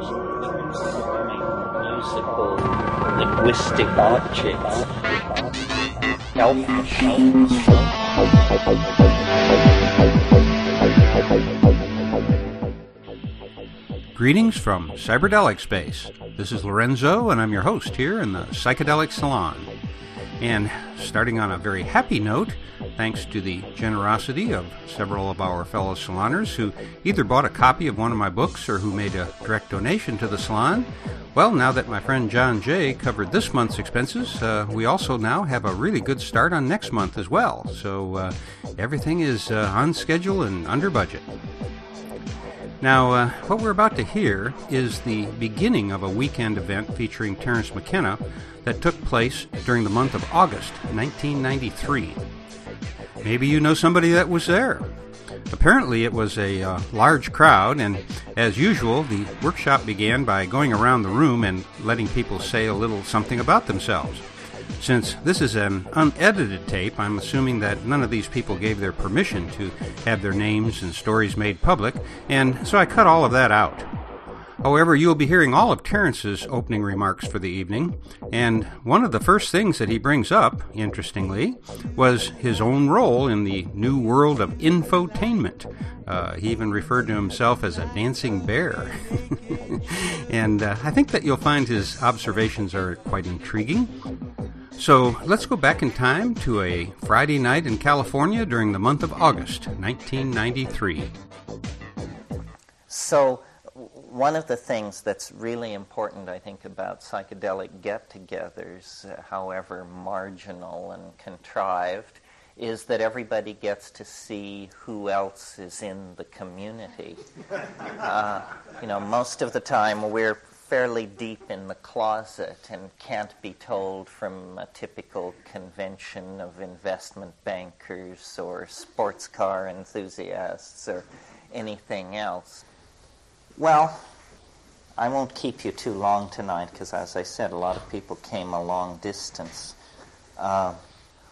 musical linguistic objects. Greetings from Cyberdelic Space. This is Lorenzo, and I'm your host here in the Psychedelic Salon. And starting on a very happy note, thanks to the generosity of several of our fellow saloners who either bought a copy of one of my books or who made a direct donation to the salon. Well, now that my friend John Jay covered this month's expenses, uh, we also now have a really good start on next month as well. So uh, everything is uh, on schedule and under budget. Now, uh, what we're about to hear is the beginning of a weekend event featuring Terence McKenna that took place during the month of August 1993. Maybe you know somebody that was there. Apparently, it was a uh, large crowd, and as usual, the workshop began by going around the room and letting people say a little something about themselves. Since this is an unedited tape, I'm assuming that none of these people gave their permission to have their names and stories made public, and so I cut all of that out. However, you'll be hearing all of Terence's opening remarks for the evening, and one of the first things that he brings up, interestingly, was his own role in the new world of infotainment. Uh, he even referred to himself as a dancing bear. and uh, I think that you'll find his observations are quite intriguing. So let's go back in time to a Friday night in California during the month of August, 1993. So, one of the things that's really important, I think, about psychedelic get togethers, uh, however marginal and contrived, is that everybody gets to see who else is in the community. Uh, you know, most of the time we're fairly deep in the closet and can't be told from a typical convention of investment bankers or sports car enthusiasts or anything else. Well, I won't keep you too long tonight because, as I said, a lot of people came a long distance. Uh,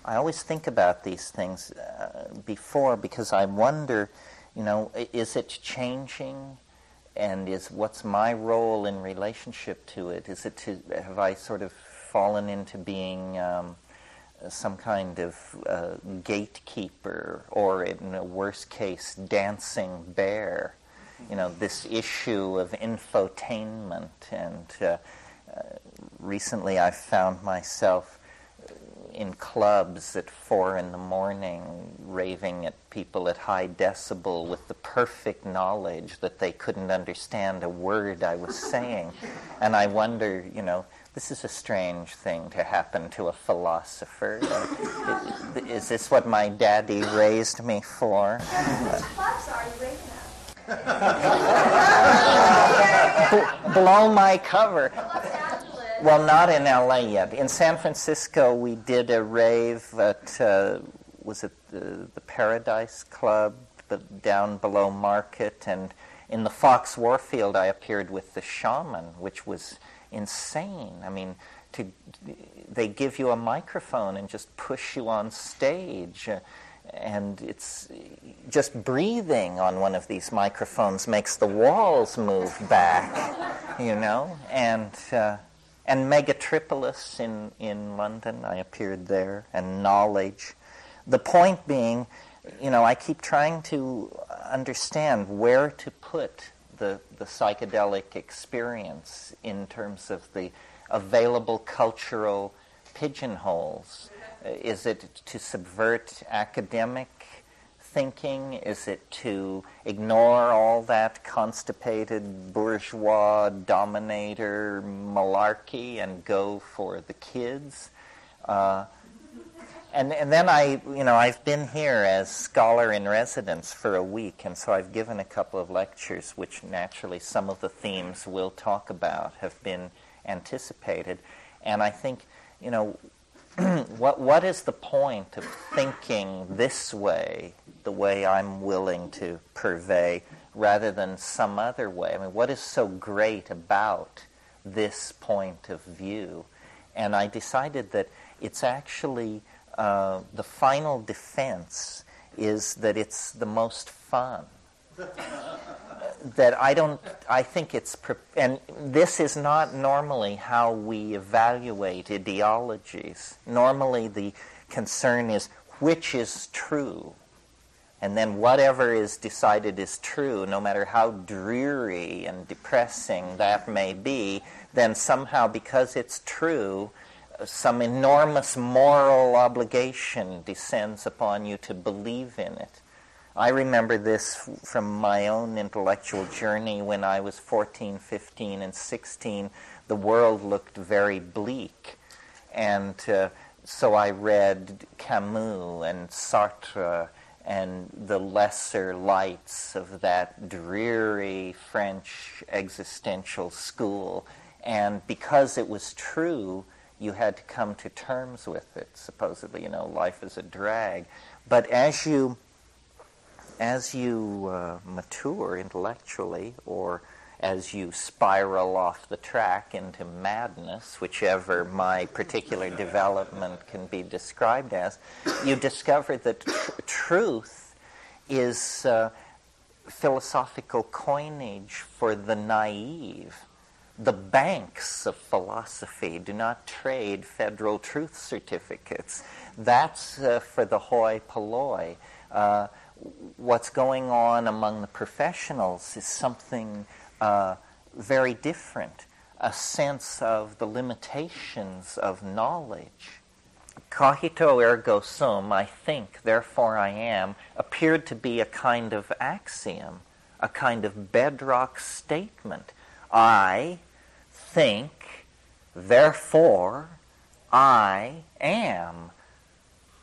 I always think about these things uh, before because I wonder, you know, is it changing? And is what's my role in relationship to it? Is it to have I sort of fallen into being um, some kind of uh, gatekeeper, or in a worst case, dancing bear? You know, this issue of infotainment, and uh, uh, recently I found myself in clubs at four in the morning, raving at people at high decibel with the perfect knowledge that they couldn't understand a word I was saying. And I wonder, you know, this is a strange thing to happen to a philosopher. is this what my daddy raised me for? clubs are you raving at? Blow my cover. Well, not in LA yet. In San Francisco, we did a rave at, uh, was it the, the Paradise Club the, down below Market? And in the Fox Warfield, I appeared with the Shamen, which was insane. I mean, to, they give you a microphone and just push you on stage. Uh, and it's just breathing on one of these microphones makes the walls move back, you know? And. Uh, and Megatripolis in, in London, I appeared there, and Knowledge. The point being, you know, I keep trying to understand where to put the, the psychedelic experience in terms of the available cultural pigeonholes. Is it to subvert academic thinking? Is it to ignore all that constipated bourgeois dominator malarkey and go for the kids? Uh, and, and then I, you know, I've been here as scholar in residence for a week, and so I've given a couple of lectures, which naturally some of the themes we'll talk about have been anticipated. And I think, you know, what, what is the point of thinking this way, the way I'm willing to purvey, rather than some other way? I mean, what is so great about this point of view? And I decided that it's actually uh, the final defense is that it's the most fun. That I don't, I think it's, and this is not normally how we evaluate ideologies. Normally the concern is which is true. And then whatever is decided is true, no matter how dreary and depressing that may be, then somehow because it's true, some enormous moral obligation descends upon you to believe in it. I remember this from my own intellectual journey when I was 14, 15, and 16. The world looked very bleak. And uh, so I read Camus and Sartre and the lesser lights of that dreary French existential school. And because it was true, you had to come to terms with it. Supposedly, you know, life is a drag. But as you as you uh, mature intellectually, or as you spiral off the track into madness, whichever my particular development can be described as, you discover that tr- truth is uh, philosophical coinage for the naive. The banks of philosophy do not trade federal truth certificates. That's uh, for the hoi polloi. Uh, what's going on among the professionals is something uh, very different a sense of the limitations of knowledge. Cogito ergo sum, I think, therefore I am, appeared to be a kind of axiom, a kind of bedrock statement. I think, therefore I am.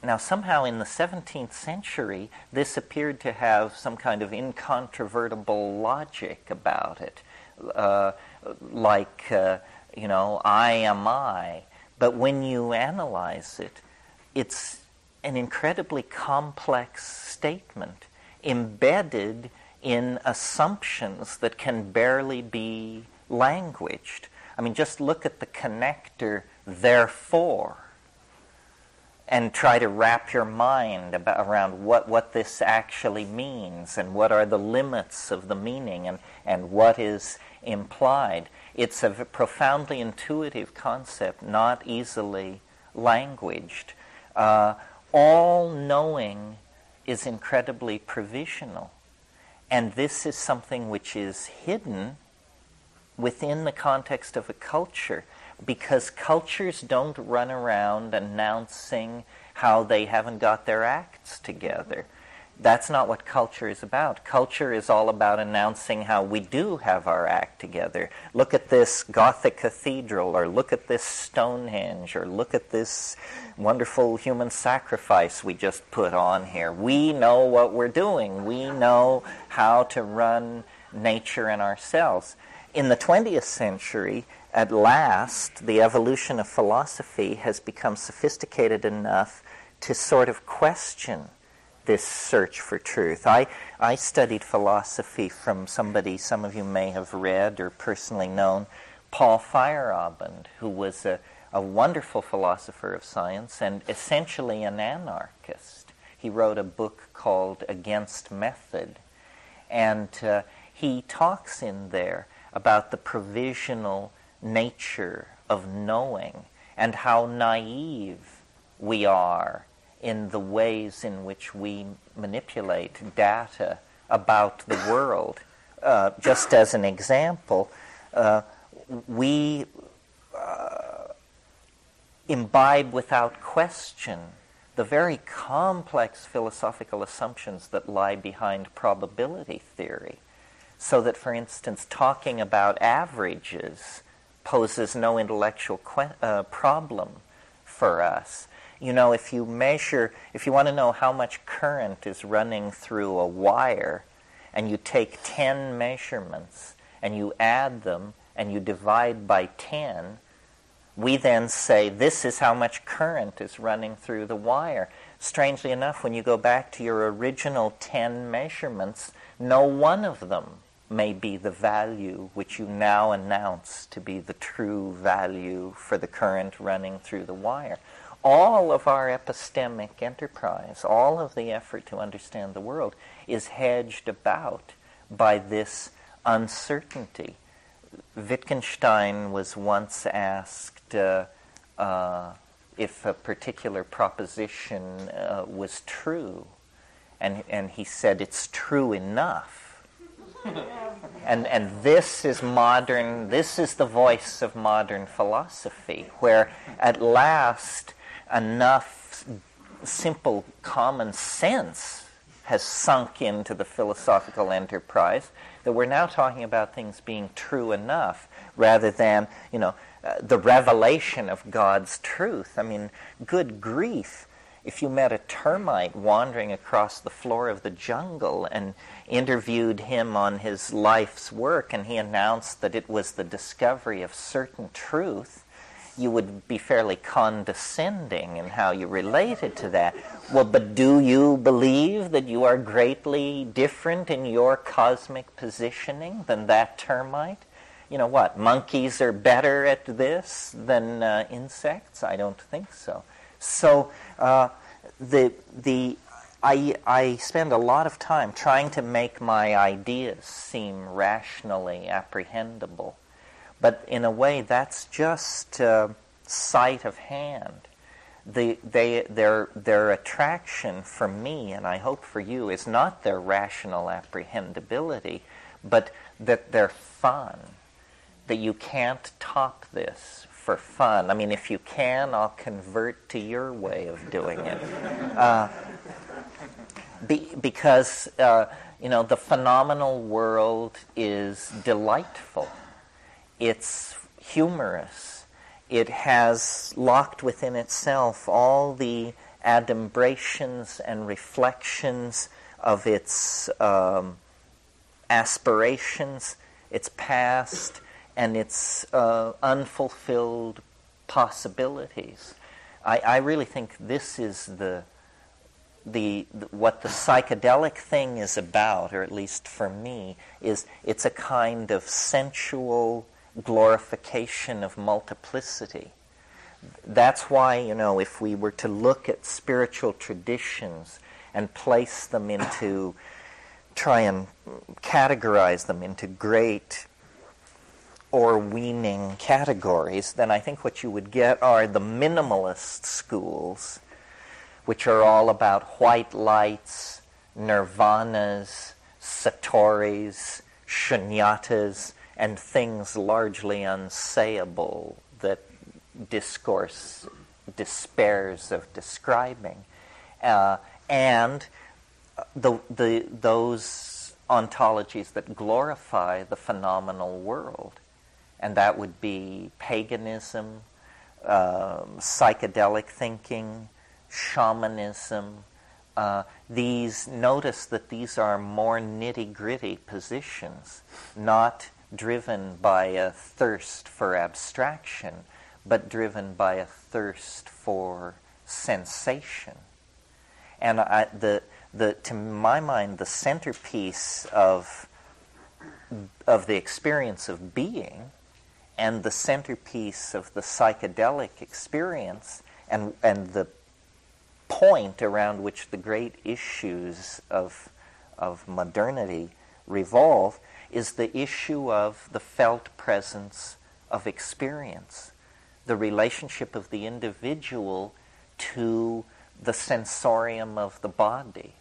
Now, somehow in the 17th century, this appeared to have some kind of incontrovertible logic about it, uh, like, uh, you know, I am I. But when you analyze it, it's an incredibly complex statement embedded in assumptions that can barely be languaged. I mean, just look at the connector, therefore and try to wrap your mind about, around what, what this actually means and what are the limits of the meaning and, and what is implied. It's a profoundly intuitive concept, not easily languaged. Uh, all knowing is incredibly provisional. And this is something which is hidden within the context of a culture because cultures don't run around announcing how they haven't got their acts together. That's not what culture is about. Culture is all about announcing how we do have our act together. Look at this Gothic cathedral, or look at this Stonehenge, or look at this wonderful human sacrifice we just put on here. We know what we're doing, we know how to run nature and ourselves. In the 20th century, at last, the evolution of philosophy has become sophisticated enough to sort of question this search for truth. I, I studied philosophy from somebody some of you may have read or personally known, Paul Feyerabend, who was a, a wonderful philosopher of science and essentially an anarchist. He wrote a book called Against Method. And uh, he talks in there about the provisional nature of knowing and how naive we are in the ways in which we manipulate data about the world. Uh, just as an example, uh, we uh, imbibe without question the very complex philosophical assumptions that lie behind probability theory. So that, for instance, talking about averages poses no intellectual que- uh, problem for us. You know, if you measure, if you want to know how much current is running through a wire, and you take 10 measurements and you add them and you divide by 10, we then say this is how much current is running through the wire. Strangely enough, when you go back to your original 10 measurements, no one of them may be the value which you now announce to be the true value for the current running through the wire. All of our epistemic enterprise, all of the effort to understand the world, is hedged about by this uncertainty. Wittgenstein was once asked uh, uh, if a particular proposition uh, was true, and, and he said, It's true enough. and, and this is modern, this is the voice of modern philosophy, where at last enough simple common sense has sunk into the philosophical enterprise that we're now talking about things being true enough rather than, you know, uh, the revelation of God's truth. I mean, good grief. If you met a termite wandering across the floor of the jungle and interviewed him on his life's work and he announced that it was the discovery of certain truth, you would be fairly condescending in how you related to that. Well, but do you believe that you are greatly different in your cosmic positioning than that termite? You know what? Monkeys are better at this than uh, insects? I don't think so. So uh, the the I, I spend a lot of time trying to make my ideas seem rationally apprehendable. But in a way, that's just uh, sight of hand. The, they, their, their attraction for me, and I hope for you, is not their rational apprehendability, but that they're fun. That you can't top this for fun. I mean, if you can, I'll convert to your way of doing it. Uh, be, because, uh, you know, the phenomenal world is delightful it's humorous. It has locked within itself all the adumbrations and reflections of its um, aspirations, its past, and its uh, unfulfilled possibilities. I, I, really think this is the, the, the, what the psychedelic thing is about, or at least for me, is it's a kind of sensual glorification of multiplicity. That's why, you know, if we were to look at spiritual traditions and place them into, try and categorize them into great or weaning categories, then I think what you would get are the minimalist schools, which are all about white lights, nirvanas, satoris, shunyatas, and things largely unsayable that discourse despairs of describing. Uh, and the, the, those ontologies that glorify the phenomenal world. And that would be paganism, um, psychedelic thinking, shamanism. Uh, these notice that these are more nitty gritty positions, not driven by a thirst for abstraction, but driven by a thirst for sensation. And I, the, the, to my mind, the centerpiece of, of the experience of being and the centerpiece of the psychedelic experience and, and the point around which the great issues of, of modernity revolve is the issue of the felt presence of experience, the relationship of the individual to the sensorium of the body.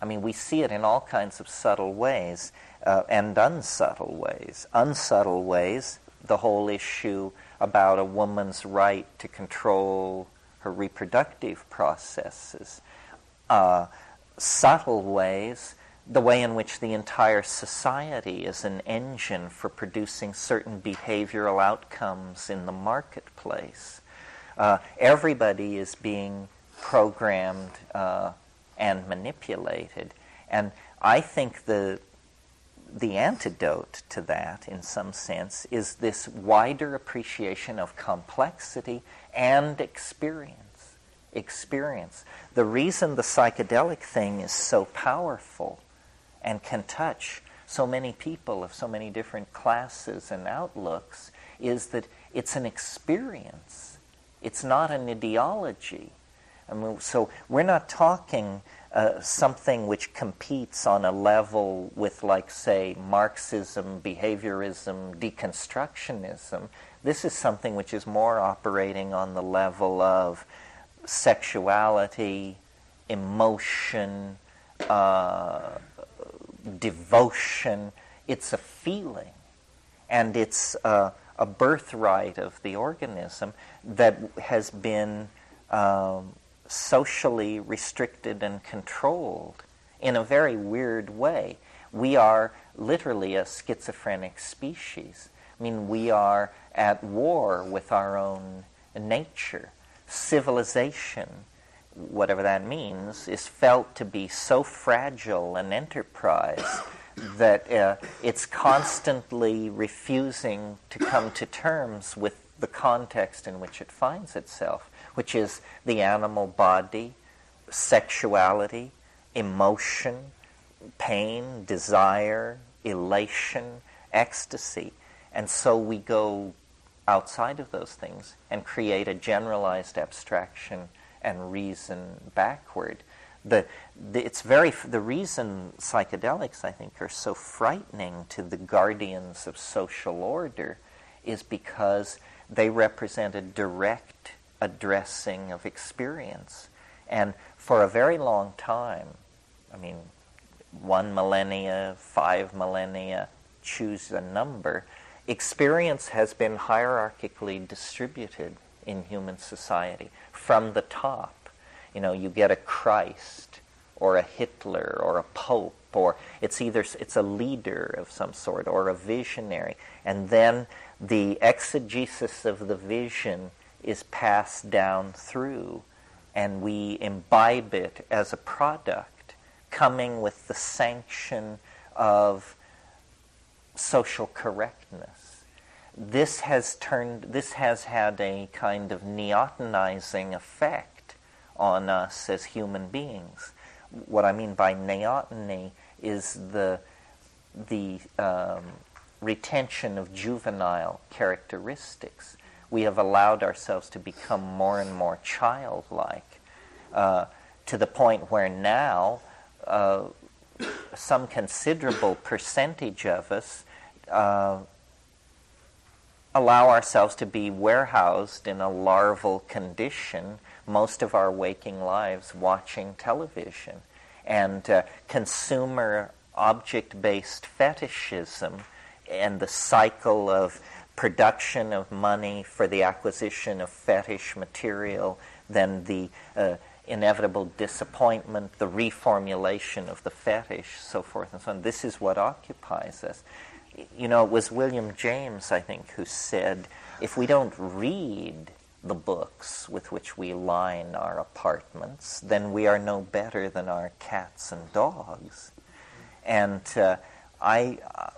I mean, we see it in all kinds of subtle ways uh, and unsubtle ways. Unsubtle ways, the whole issue about a woman's right to control her reproductive processes. Uh, subtle ways, the way in which the entire society is an engine for producing certain behavioral outcomes in the marketplace. Uh, everybody is being programmed uh, and manipulated. And I think the, the antidote to that, in some sense, is this wider appreciation of complexity and experience. Experience. The reason the psychedelic thing is so powerful and can touch so many people of so many different classes and outlooks is that it's an experience. It's not an ideology. I mean, so we're not talking uh, something which competes on a level with, like, say, Marxism, behaviorism, deconstructionism. This is something which is more operating on the level of sexuality, emotion, uh, devotion. It's a feeling, and it's a, a birthright of the organism that has been um, socially restricted and controlled in a very weird way. We are literally a schizophrenic species. I mean, we are at war with our own nature. Civilization, whatever that means, is felt to be so fragile an enterprise that uh, it's constantly refusing to come to terms with the context in which it finds itself which is the animal body, sexuality, emotion, pain, desire, elation, ecstasy. And so we go outside of those things and create a generalized abstraction and reason backward. The, the, it's very the reason psychedelics I think are so frightening to the guardians of social order is because they represent a direct addressing of experience. And for a very long time, I mean, one millennia, five millennia, choose a number, experience has been hierarchically distributed in human society from the top. You know, you get a Christ or a Hitler or a pope or it's either it's a leader of some sort or a visionary and then the exegesis of the vision is passed down through, and we imbibe it as a product, coming with the sanction of social correctness. This has turned, this has had a kind of neotenizing effect on us as human beings. What I mean by neoteny is the, the um, retention of juvenile characteristics we have allowed ourselves to become more and more childlike uh, to the point where now uh, some considerable percentage of us uh, allow ourselves to be warehoused in a larval condition most of our waking lives watching television. And uh, consumer object based fetishism and the cycle of production of money for the acquisition of fetish material, then the uh, inevitable disappointment, the reformulation of the fetish, so forth and so on. This is what occupies us. You know, it was William James, I think, who said, if we don't read the books with which we line our apartments, then we are no better than our cats and dogs. And uh, I, uh,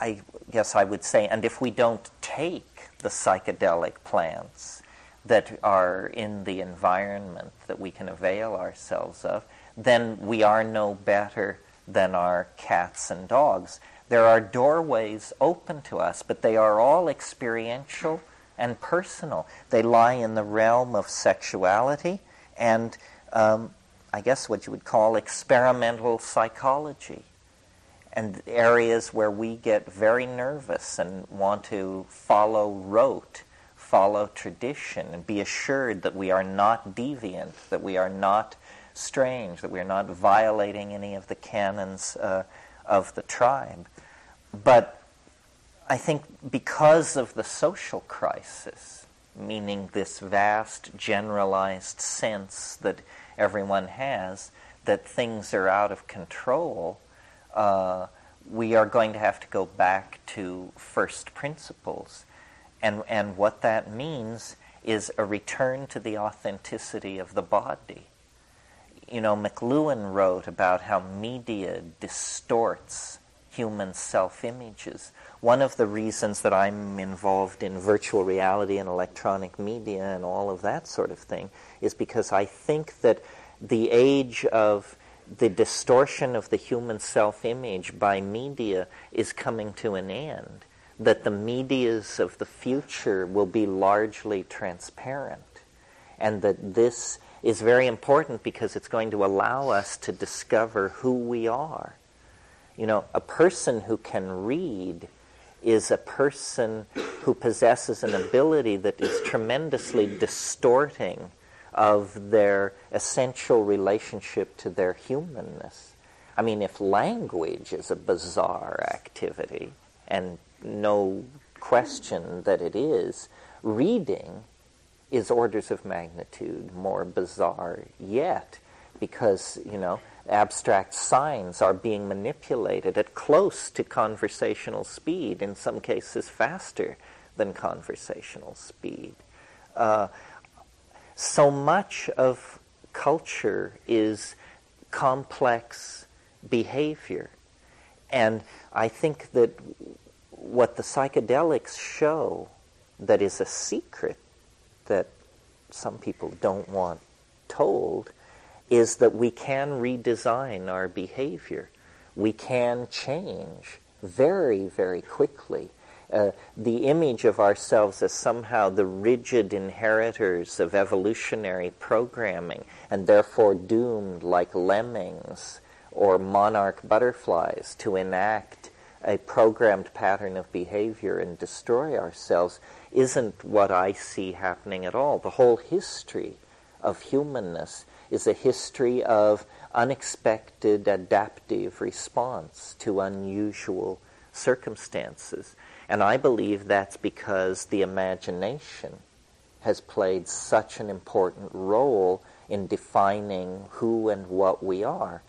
I guess I would say, and if we don't take the psychedelic plants that are in the environment that we can avail ourselves of, then we are no better than our cats and dogs. There are doorways open to us, but they are all experiential and personal. They lie in the realm of sexuality and, um, I guess, what you would call experimental psychology and areas where we get very nervous and want to follow rote, follow tradition, and be assured that we are not deviant, that we are not strange, that we are not violating any of the canons uh, of the tribe. But I think because of the social crisis, meaning this vast generalized sense that everyone has that things are out of control, uh, we are going to have to go back to first principles. And, and what that means is a return to the authenticity of the body. You know, McLuhan wrote about how media distorts human self images. One of the reasons that I'm involved in virtual reality and electronic media and all of that sort of thing is because I think that the age of the distortion of the human self image by media is coming to an end, that the medias of the future will be largely transparent, and that this is very important because it's going to allow us to discover who we are. You know, a person who can read is a person who possesses an ability that is tremendously distorting of their essential relationship to their humanness. I mean, if language is a bizarre activity, and no question that it is, reading is orders of magnitude more bizarre yet because, you know, abstract signs are being manipulated at close to conversational speed, in some cases faster than conversational speed. Uh, so much of culture is complex behavior. And I think that what the psychedelics show that is a secret that some people don't want told is that we can redesign our behavior. We can change very, very quickly. Uh, the image of ourselves as somehow the rigid inheritors of evolutionary programming and therefore doomed like lemmings or monarch butterflies to enact a programmed pattern of behavior and destroy ourselves isn't what I see happening at all. The whole history of humanness is a history of unexpected adaptive response to unusual circumstances. And I believe that's because the imagination has played such an important role in defining who and what we are.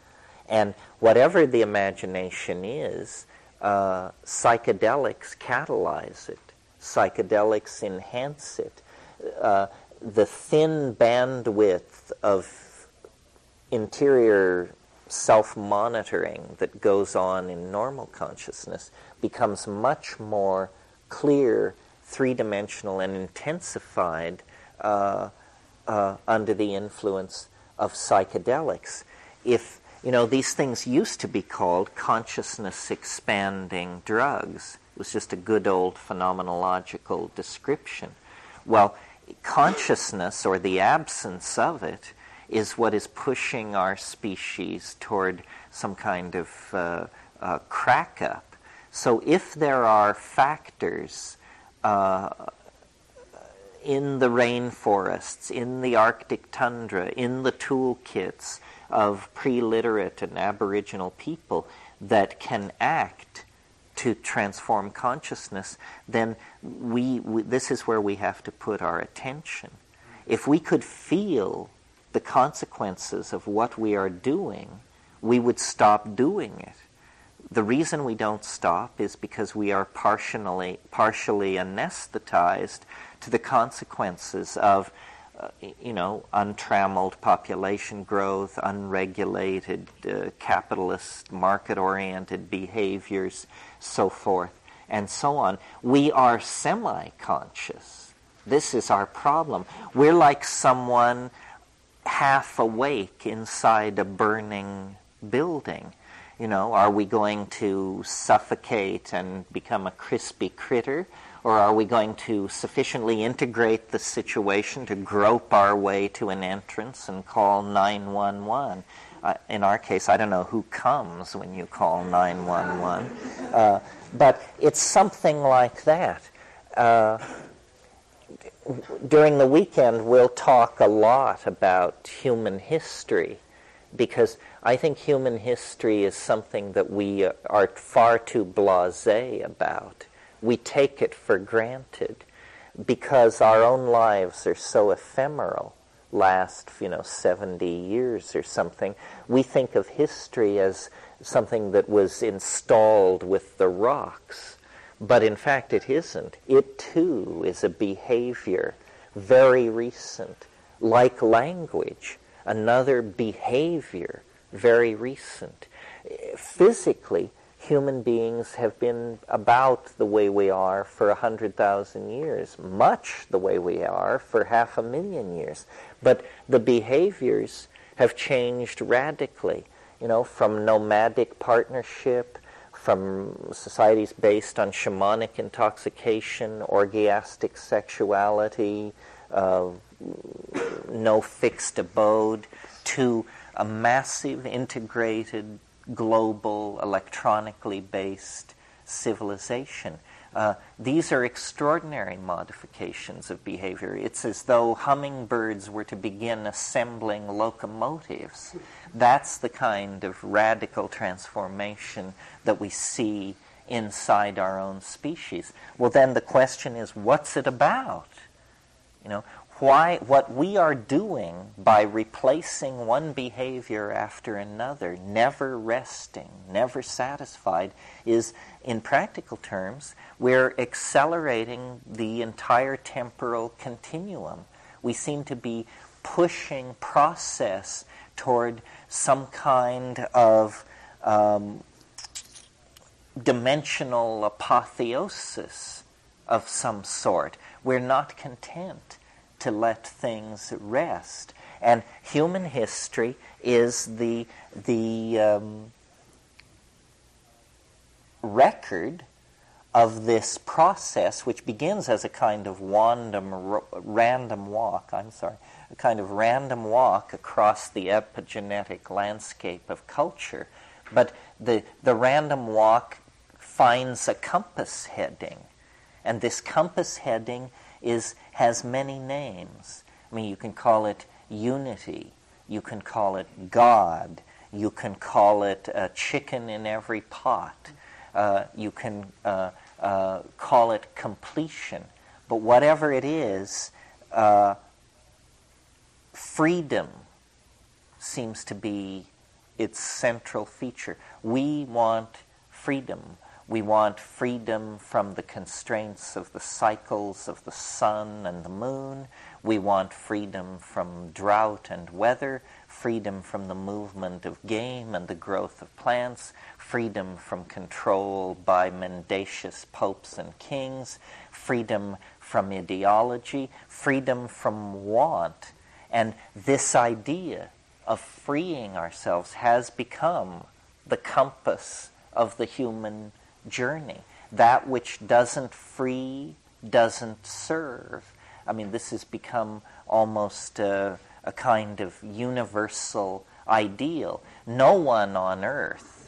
And whatever the imagination is, uh, psychedelics catalyze it, psychedelics enhance it. Uh, the thin bandwidth of interior self monitoring that goes on in normal consciousness becomes much more clear, three dimensional, and intensified uh, uh, under the influence of psychedelics. If you know, these things used to be called consciousness expanding drugs. It was just a good old phenomenological description. Well, consciousness, or the absence of it, is what is pushing our species toward some kind of uh, uh, crack up. So, if there are factors uh, in the rainforests, in the Arctic tundra, in the toolkits, of pre-literate and aboriginal people that can act to transform consciousness, then we, we, this is where we have to put our attention. If we could feel the consequences of what we are doing, we would stop doing it. The reason we don't stop is because we are partially, partially anesthetized to the consequences of uh, you know, untrammeled population growth, unregulated uh, capitalist market-oriented behaviors, so forth, and so on. We are semi-conscious. This is our problem. We're like someone half awake inside a burning building. You know, are we going to suffocate and become a crispy critter? Or are we going to sufficiently integrate the situation to grope our way to an entrance and call 911? Uh, in our case, I don't know who comes when you call 911, uh, but it's something like that. Uh, during the weekend, we'll talk a lot about human history because I think human history is something that we are far too blase about. We take it for granted because our own lives are so ephemeral last you know 70 years or something. We think of history as something that was installed with the rocks but in fact it isn't. It too is a behavior very recent like language. Another behavior very recent. Physically human beings have been about the way we are for a hundred thousand years, much the way we are for half a million years. But the behaviors have changed radically, you know, from nomadic partnership, from societies based on shamanic intoxication, orgiastic sexuality, uh, no fixed abode, to a massive, integrated, global, electronically based civilization. Uh, these are extraordinary modifications of behavior. It's as though hummingbirds were to begin assembling locomotives. That's the kind of radical transformation that we see inside our own species. Well, then the question is what's it about? You know, why, what we are doing by replacing one behavior after another, never resting, never satisfied, is, in practical terms, we're accelerating the entire temporal continuum. We seem to be pushing process toward some kind of um, dimensional apotheosis of some sort. We're not content to let things rest. And human history is the, the um, record of this process, which begins as a kind of random, random walk, I'm sorry, a kind of random walk across the epigenetic landscape of culture. But the, the random walk finds a compass heading. And this compass heading is has many names. I mean, you can call it unity, you can call it God, you can call it a chicken in every pot, uh, you can uh, uh, call it completion. But whatever it is, uh, freedom seems to be its central feature. We want freedom. We want freedom from the constraints of the cycles of the sun and the moon. We want freedom from drought and weather, freedom from the movement of game and the growth of plants, freedom from control by mendacious popes and kings, freedom from ideology, freedom from want. And this idea of freeing ourselves has become the compass of the human journey. That which doesn't free doesn't serve. I mean, this has become almost a, a kind of universal ideal. No one on earth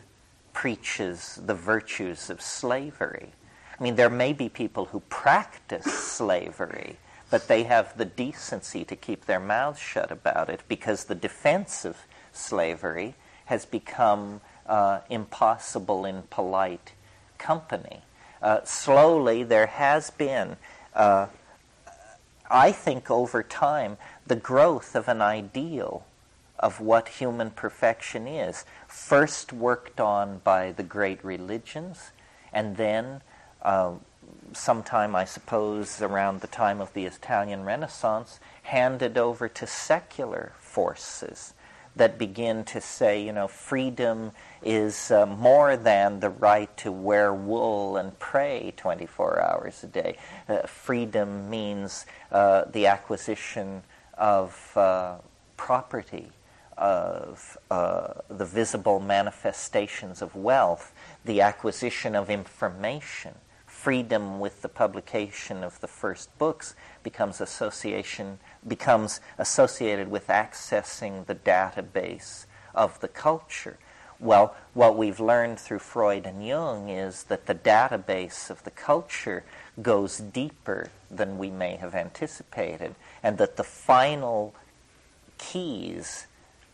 preaches the virtues of slavery. I mean, there may be people who practice slavery, but they have the decency to keep their mouths shut about it because the defense of slavery has become uh, impossible in polite company. Uh, slowly, there has been, uh, I think, over time, the growth of an ideal of what human perfection is, first worked on by the great religions, and then, uh, sometime, I suppose, around the time of the Italian Renaissance, handed over to secular forces that begin to say, you know, freedom is uh, more than the right to wear wool and pray 24 hours a day. Uh, freedom means uh, the acquisition of uh, property, of uh, the visible manifestations of wealth, the acquisition of information. Freedom with the publication of the first books becomes association becomes associated with accessing the database of the culture. Well, what we've learned through Freud and Jung is that the database of the culture goes deeper than we may have anticipated, and that the final keys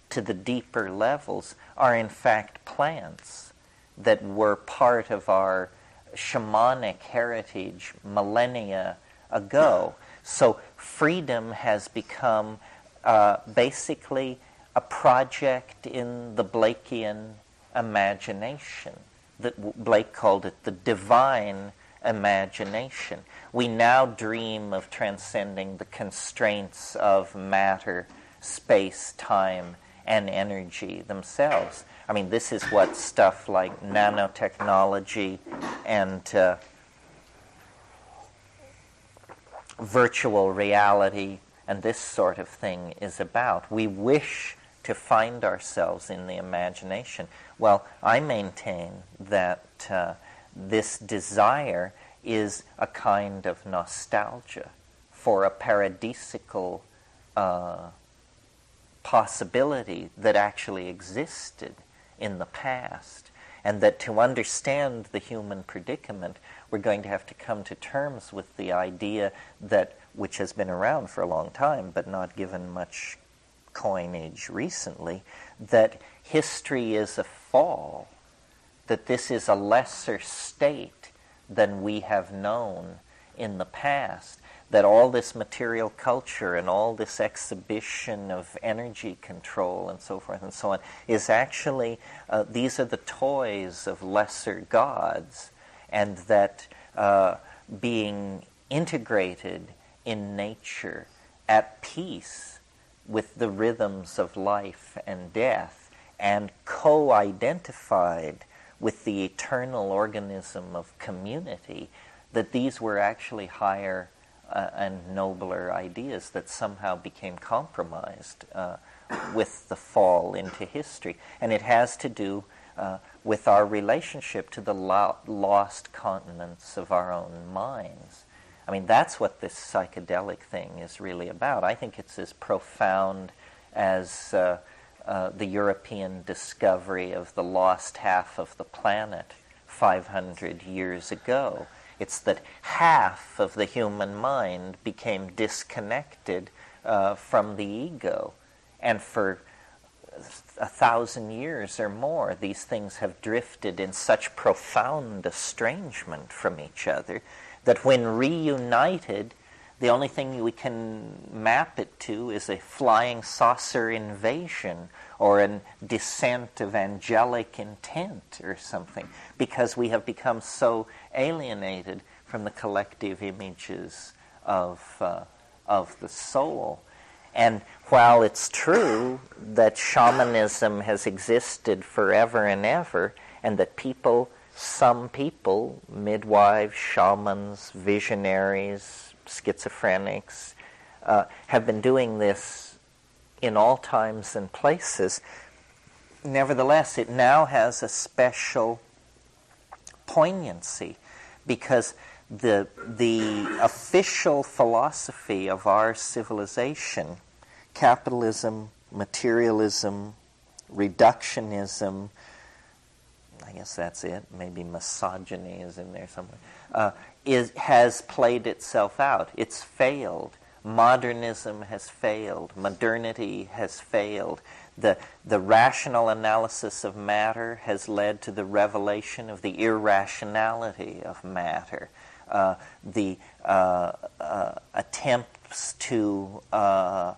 to the deeper levels are in fact plants that were part of our shamanic heritage millennia ago. So freedom has become uh, basically a project in the Blakean imagination. That Blake called it the divine imagination. We now dream of transcending the constraints of matter, space, time, and energy themselves. I mean, this is what stuff like nanotechnology and uh, virtual reality and this sort of thing is about. We wish to find ourselves in the imagination. Well, I maintain that uh, this desire is a kind of nostalgia for a paradisical uh, possibility that actually existed in the past. And that to understand the human predicament, we're going to have to come to terms with the idea that, which has been around for a long time but not given much coinage recently, that history is a fall, that this is a lesser state than we have known in the past, that all this material culture and all this exhibition of energy control and so forth and so on is actually, uh, these are the toys of lesser gods, and that uh, being integrated in nature at peace with the rhythms of life and death and co identified with the eternal organism of community, that these were actually higher uh, and nobler ideas that somehow became compromised uh, with the fall into history. And it has to do uh, with our relationship to the lo- lost continents of our own minds. I mean, that's what this psychedelic thing is really about. I think it's as profound as uh, uh, the European discovery of the lost half of the planet 500 years ago. It's that half of the human mind became disconnected uh, from the ego. And for a thousand years or more, these things have drifted in such profound estrangement from each other that when reunited, the only thing we can map it to is a flying saucer invasion or a descent of angelic intent or something, because we have become so alienated from the collective images of, uh, of the soul. And while it's true that shamanism has existed forever and ever, and that people some people, midwives, shamans, visionaries, schizophrenics, uh, have been doing this in all times and places. Nevertheless, it now has a special poignancy because the, the official philosophy of our civilization, capitalism, materialism, reductionism, I guess that's it. Maybe misogyny is in there somewhere. Uh, is, has played itself out. It's failed. Modernism has failed. Modernity has failed. The, the rational analysis of matter has led to the revelation of the irrationality of matter. Uh, the uh, uh attempts to uh,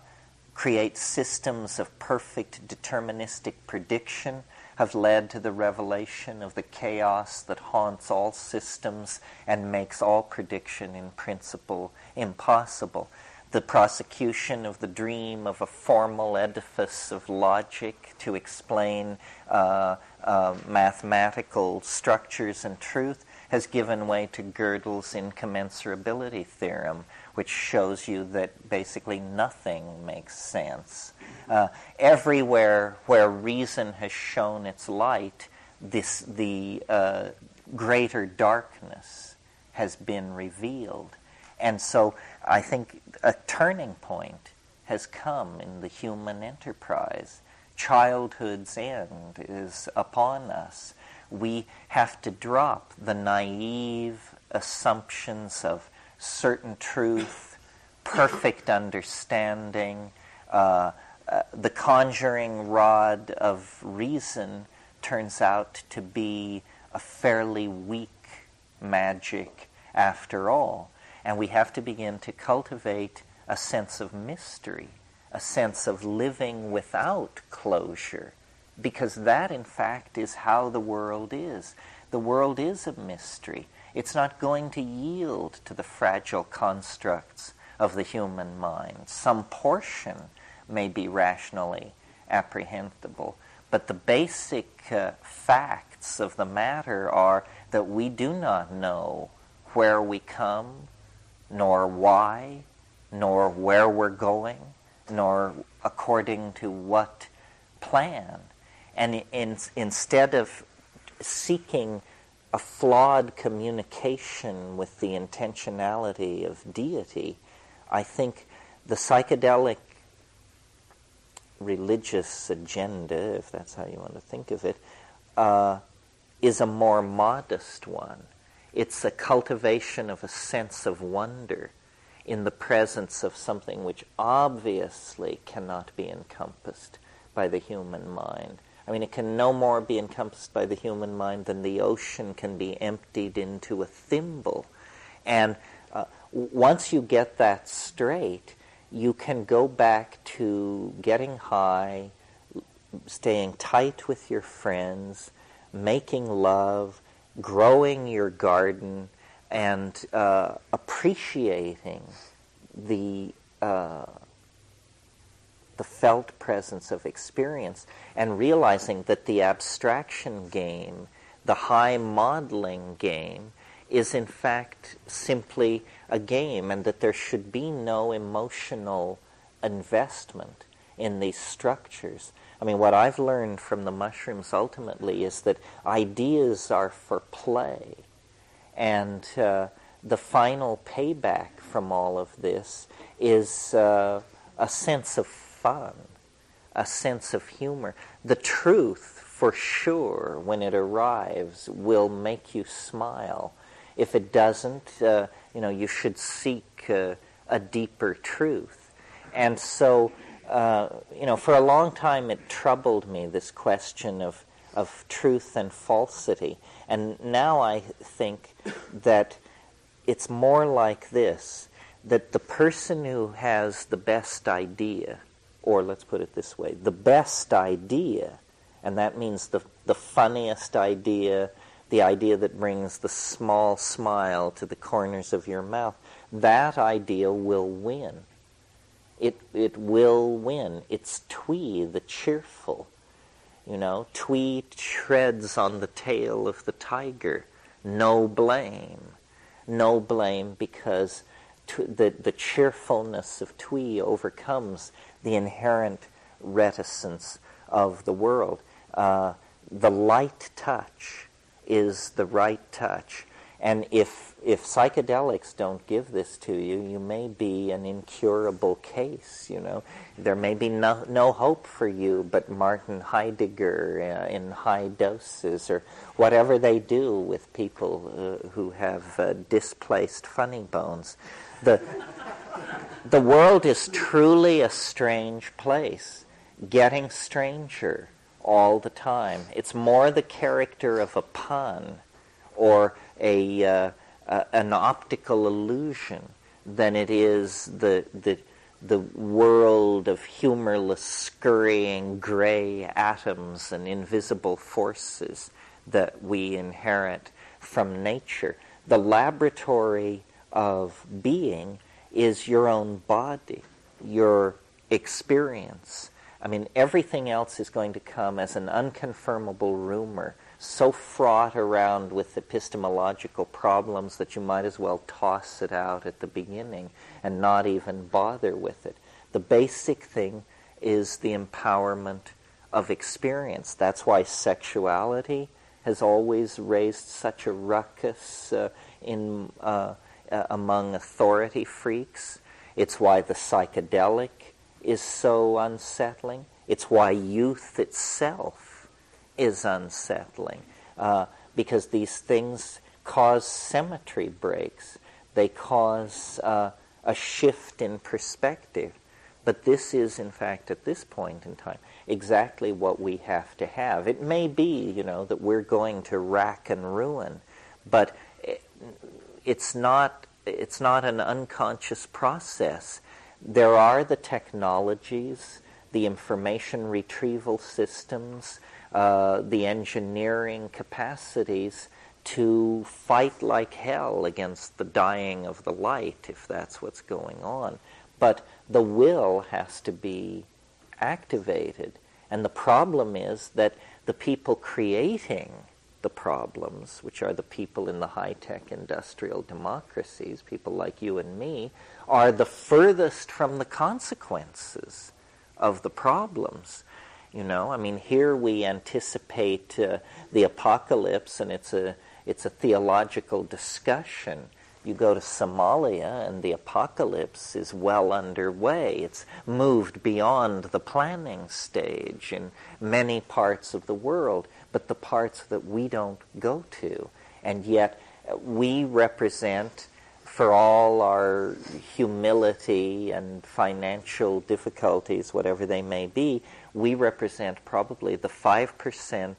create systems of perfect deterministic prediction have led to the revelation of the chaos that haunts all systems and makes all prediction in principle impossible. The prosecution of the dream of a formal edifice of logic to explain uh, uh, mathematical structures and truth has given way to Gödel's incommensurability theorem, which shows you that basically nothing makes sense. Uh, everywhere where reason has shown its light, this, the uh, greater darkness has been revealed. And so I think a turning point has come in the human enterprise. Childhood's end is upon us. We have to drop the naive assumptions of certain truth, perfect understanding, uh, uh, the conjuring rod of reason turns out to be a fairly weak magic after all. And we have to begin to cultivate a sense of mystery, a sense of living without closure, because that, in fact, is how the world is. The world is a mystery. It's not going to yield to the fragile constructs of the human mind. Some portion may be rationally apprehendable, but the basic uh, facts of the matter are that we do not know where we come, nor why, nor where we're going, nor according to what plan. And in, instead of seeking a flawed communication with the intentionality of deity, I think the psychedelic religious agenda, if that's how you want to think of it, uh, is a more modest one. It's a cultivation of a sense of wonder in the presence of something which obviously cannot be encompassed by the human mind. I mean, it can no more be encompassed by the human mind than the ocean can be emptied into a thimble. And uh, once you get that straight, you can go back to getting high, staying tight with your friends, making love, growing your garden, and uh, appreciating the uh, the felt presence of experience, and realizing that the abstraction game, the high modeling game, is in fact simply a game, and that there should be no emotional investment in these structures. I mean, what I've learned from the mushrooms ultimately is that ideas are for play. And uh, the final payback from all of this is uh, a sense of fun, a sense of humor. The truth, for sure, when it arrives, will make you smile. If it doesn't, uh, you know, you should seek uh, a deeper truth. And so uh, you know, for a long time it troubled me, this question of, of truth and falsity. And now I think that it's more like this that the person who has the best idea, or let's put it this way, the best idea, and that means the, the funniest idea, the idea that brings the small smile to the corners of your mouth, that idea will win it, it will win. It's Tui, the cheerful. You know, Tui treads on the tail of the tiger. No blame. No blame because the, the cheerfulness of Tui overcomes the inherent reticence of the world. Uh, the light touch is the right touch. And if, if psychedelics don't give this to you, you may be an incurable case, you know. There may be no, no hope for you but Martin Heidegger uh, in high doses or whatever they do with people uh, who have uh, displaced funny bones. The, the world is truly a strange place, getting stranger all the time. It's more the character of a pun or a, uh, an optical illusion than it is the, the, the world of humorless, scurrying gray atoms and invisible forces that we inherit from nature. The laboratory of being is your own body, your experience. I mean, everything else is going to come as an unconfirmable rumor so fraught around with epistemological problems that you might as well toss it out at the beginning and not even bother with it. The basic thing is the empowerment of experience. That's why sexuality has always raised such a ruckus uh, in, uh, uh, among authority freaks. It's why the psychedelic is so unsettling. It's why youth itself is unsettling uh, because these things cause symmetry breaks. They cause uh, a shift in perspective. But this is, in fact, at this point in time, exactly what we have to have. It may be, you know, that we're going to rack and ruin, but it's not, it's not an unconscious process. There are the technologies, the information retrieval systems, uh, the engineering capacities to fight like hell against the dying of the light, if that's what's going on. But the will has to be activated. And the problem is that the people creating the problems, which are the people in the high tech industrial democracies, people like you and me, are the furthest from the consequences of the problems. You know, I mean, here we anticipate uh, the apocalypse, and it's a it's a theological discussion. You go to Somalia, and the apocalypse is well underway. It's moved beyond the planning stage in many parts of the world, but the parts that we don't go to. And yet, we represent, for all our humility and financial difficulties, whatever they may be, we represent probably the 5%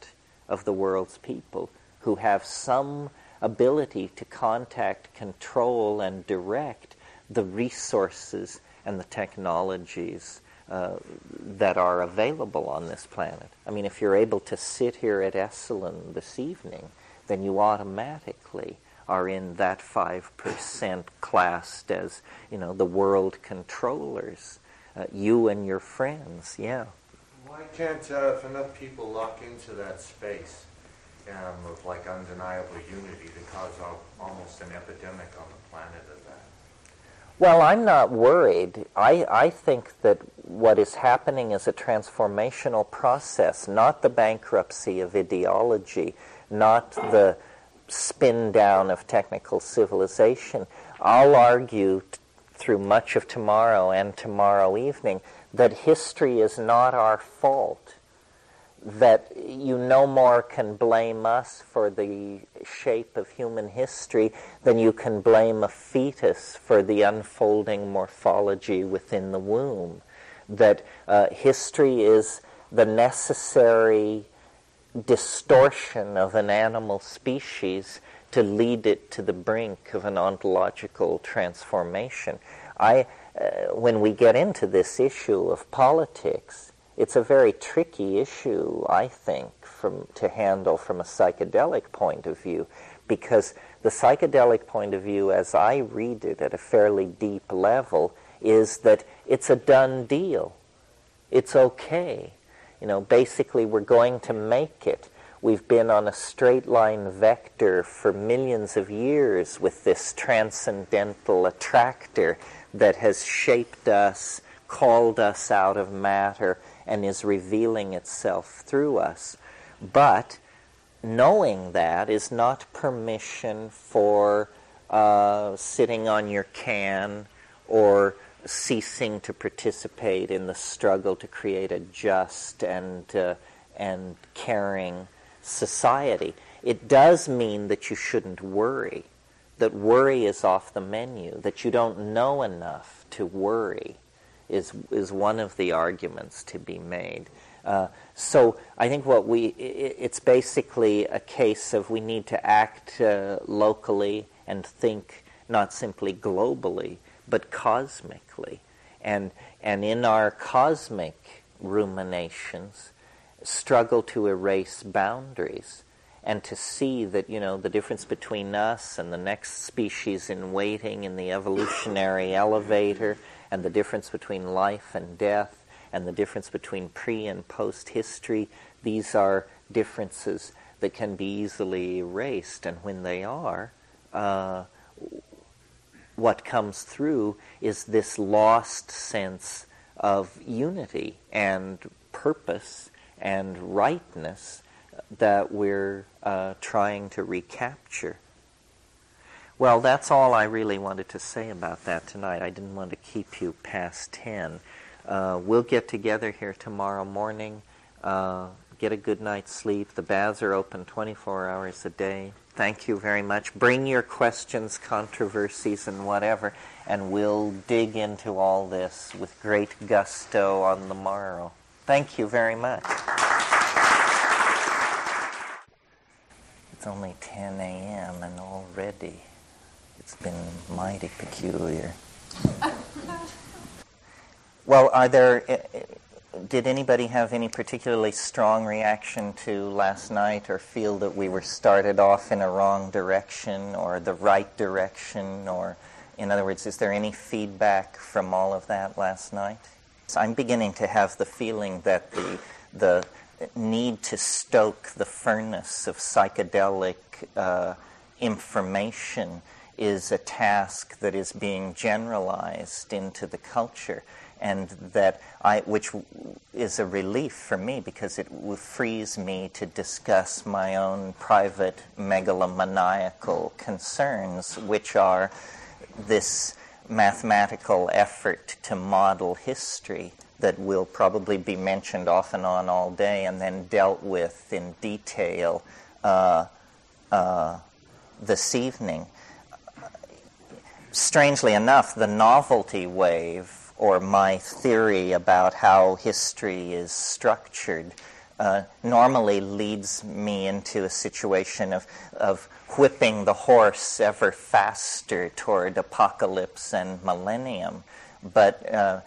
of the world's people who have some ability to contact, control, and direct the resources and the technologies uh, that are available on this planet. I mean, if you're able to sit here at Esalen this evening, then you automatically are in that 5% classed as, you know, the world controllers. Uh, you and your friends, yeah. Why can't, uh, if enough people lock into that space, um, of like undeniable unity to cause almost an epidemic on the planet of that? Well, I'm not worried. I, I think that what is happening is a transformational process, not the bankruptcy of ideology, not the spin down of technical civilization. I'll argue t- through much of tomorrow and tomorrow evening that history is not our fault that you no more can blame us for the shape of human history than you can blame a fetus for the unfolding morphology within the womb. That uh, history is the necessary distortion of an animal species to lead it to the brink of an ontological transformation. I, uh, when we get into this issue of politics, it's a very tricky issue, I think, from, to handle from a psychedelic point of view, because the psychedelic point of view, as I read it at a fairly deep level, is that it's a done deal. It's okay. You know, basically, we're going to make it. We've been on a straight line vector for millions of years with this transcendental attractor that has shaped us, called us out of matter, and is revealing itself through us. But knowing that is not permission for uh, sitting on your can or ceasing to participate in the struggle to create a just and, uh, and caring society. It does mean that you shouldn't worry, that worry is off the menu, that you don't know enough to worry is, is one of the arguments to be made. Uh, so I think what we, it's basically a case of we need to act uh, locally and think not simply globally, but cosmically. And, and in our cosmic ruminations, struggle to erase boundaries and to see that you know the difference between us and the next species in waiting in the evolutionary elevator and the difference between life and death and the difference between pre and post history, these are differences that can be easily erased. And when they are, uh, what comes through is this lost sense of unity and purpose and rightness that we're uh, trying to recapture. Well, that's all I really wanted to say about that tonight. I didn't want to keep you past 10. Uh, we'll get together here tomorrow morning, uh, get a good night's sleep. The baths are open 24 hours a day. Thank you very much. Bring your questions, controversies, and whatever, and we'll dig into all this with great gusto on the morrow. Thank you very much. It's only 10 a.m. and already. It's been mighty peculiar. well, are there. Eh, eh, did anybody have any particularly strong reaction to last night or feel that we were started off in a wrong direction or the right direction? Or, in other words, is there any feedback from all of that last night? So I'm beginning to have the feeling that the, the need to stoke the furnace of psychedelic uh, information is a task that is being generalized into the culture. and that I, which is a relief for me because it frees me to discuss my own private megalomaniacal concerns, which are this mathematical effort to model history that will probably be mentioned off and on all day and then dealt with in detail uh, uh, this evening. Strangely enough, the novelty wave, or my theory about how history is structured, uh, normally leads me into a situation of, of whipping the horse ever faster toward apocalypse and millennium. But uh,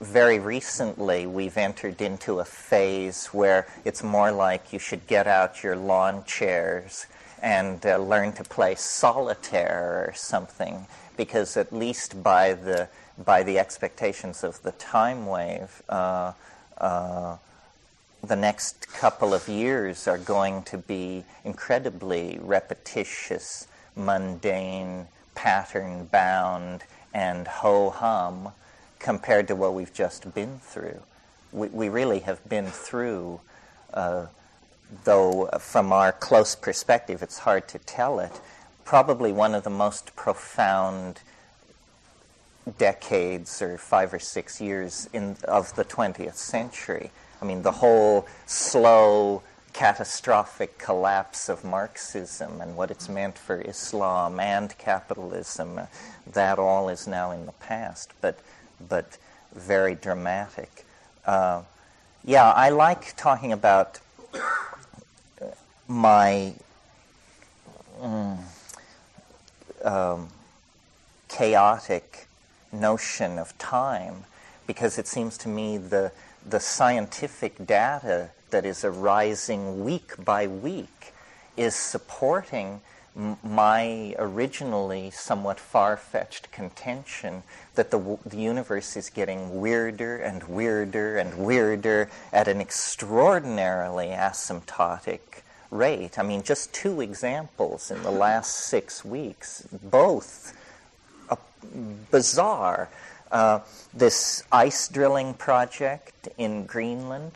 very recently we've entered into a phase where it's more like you should get out your lawn chairs and uh, learn to play solitaire or something because at least by the by the expectations of the time wave uh, uh, the next couple of years are going to be incredibly repetitious mundane pattern bound and ho hum compared to what we've just been through. We, we really have been through, uh, though from our close perspective it's hard to tell it, probably one of the most profound decades or five or six years in, of the 20th century. I mean, the whole slow, catastrophic collapse of Marxism and what it's meant for Islam and capitalism, uh, that all is now in the past. But but very dramatic. Uh, yeah, I like talking about my mm, um, chaotic notion of time because it seems to me the the scientific data that is arising week by week is supporting my originally somewhat far fetched contention that the, the universe is getting weirder and weirder and weirder at an extraordinarily asymptotic rate. I mean, just two examples in the last six weeks, both uh, bizarre. Uh, this ice drilling project in Greenland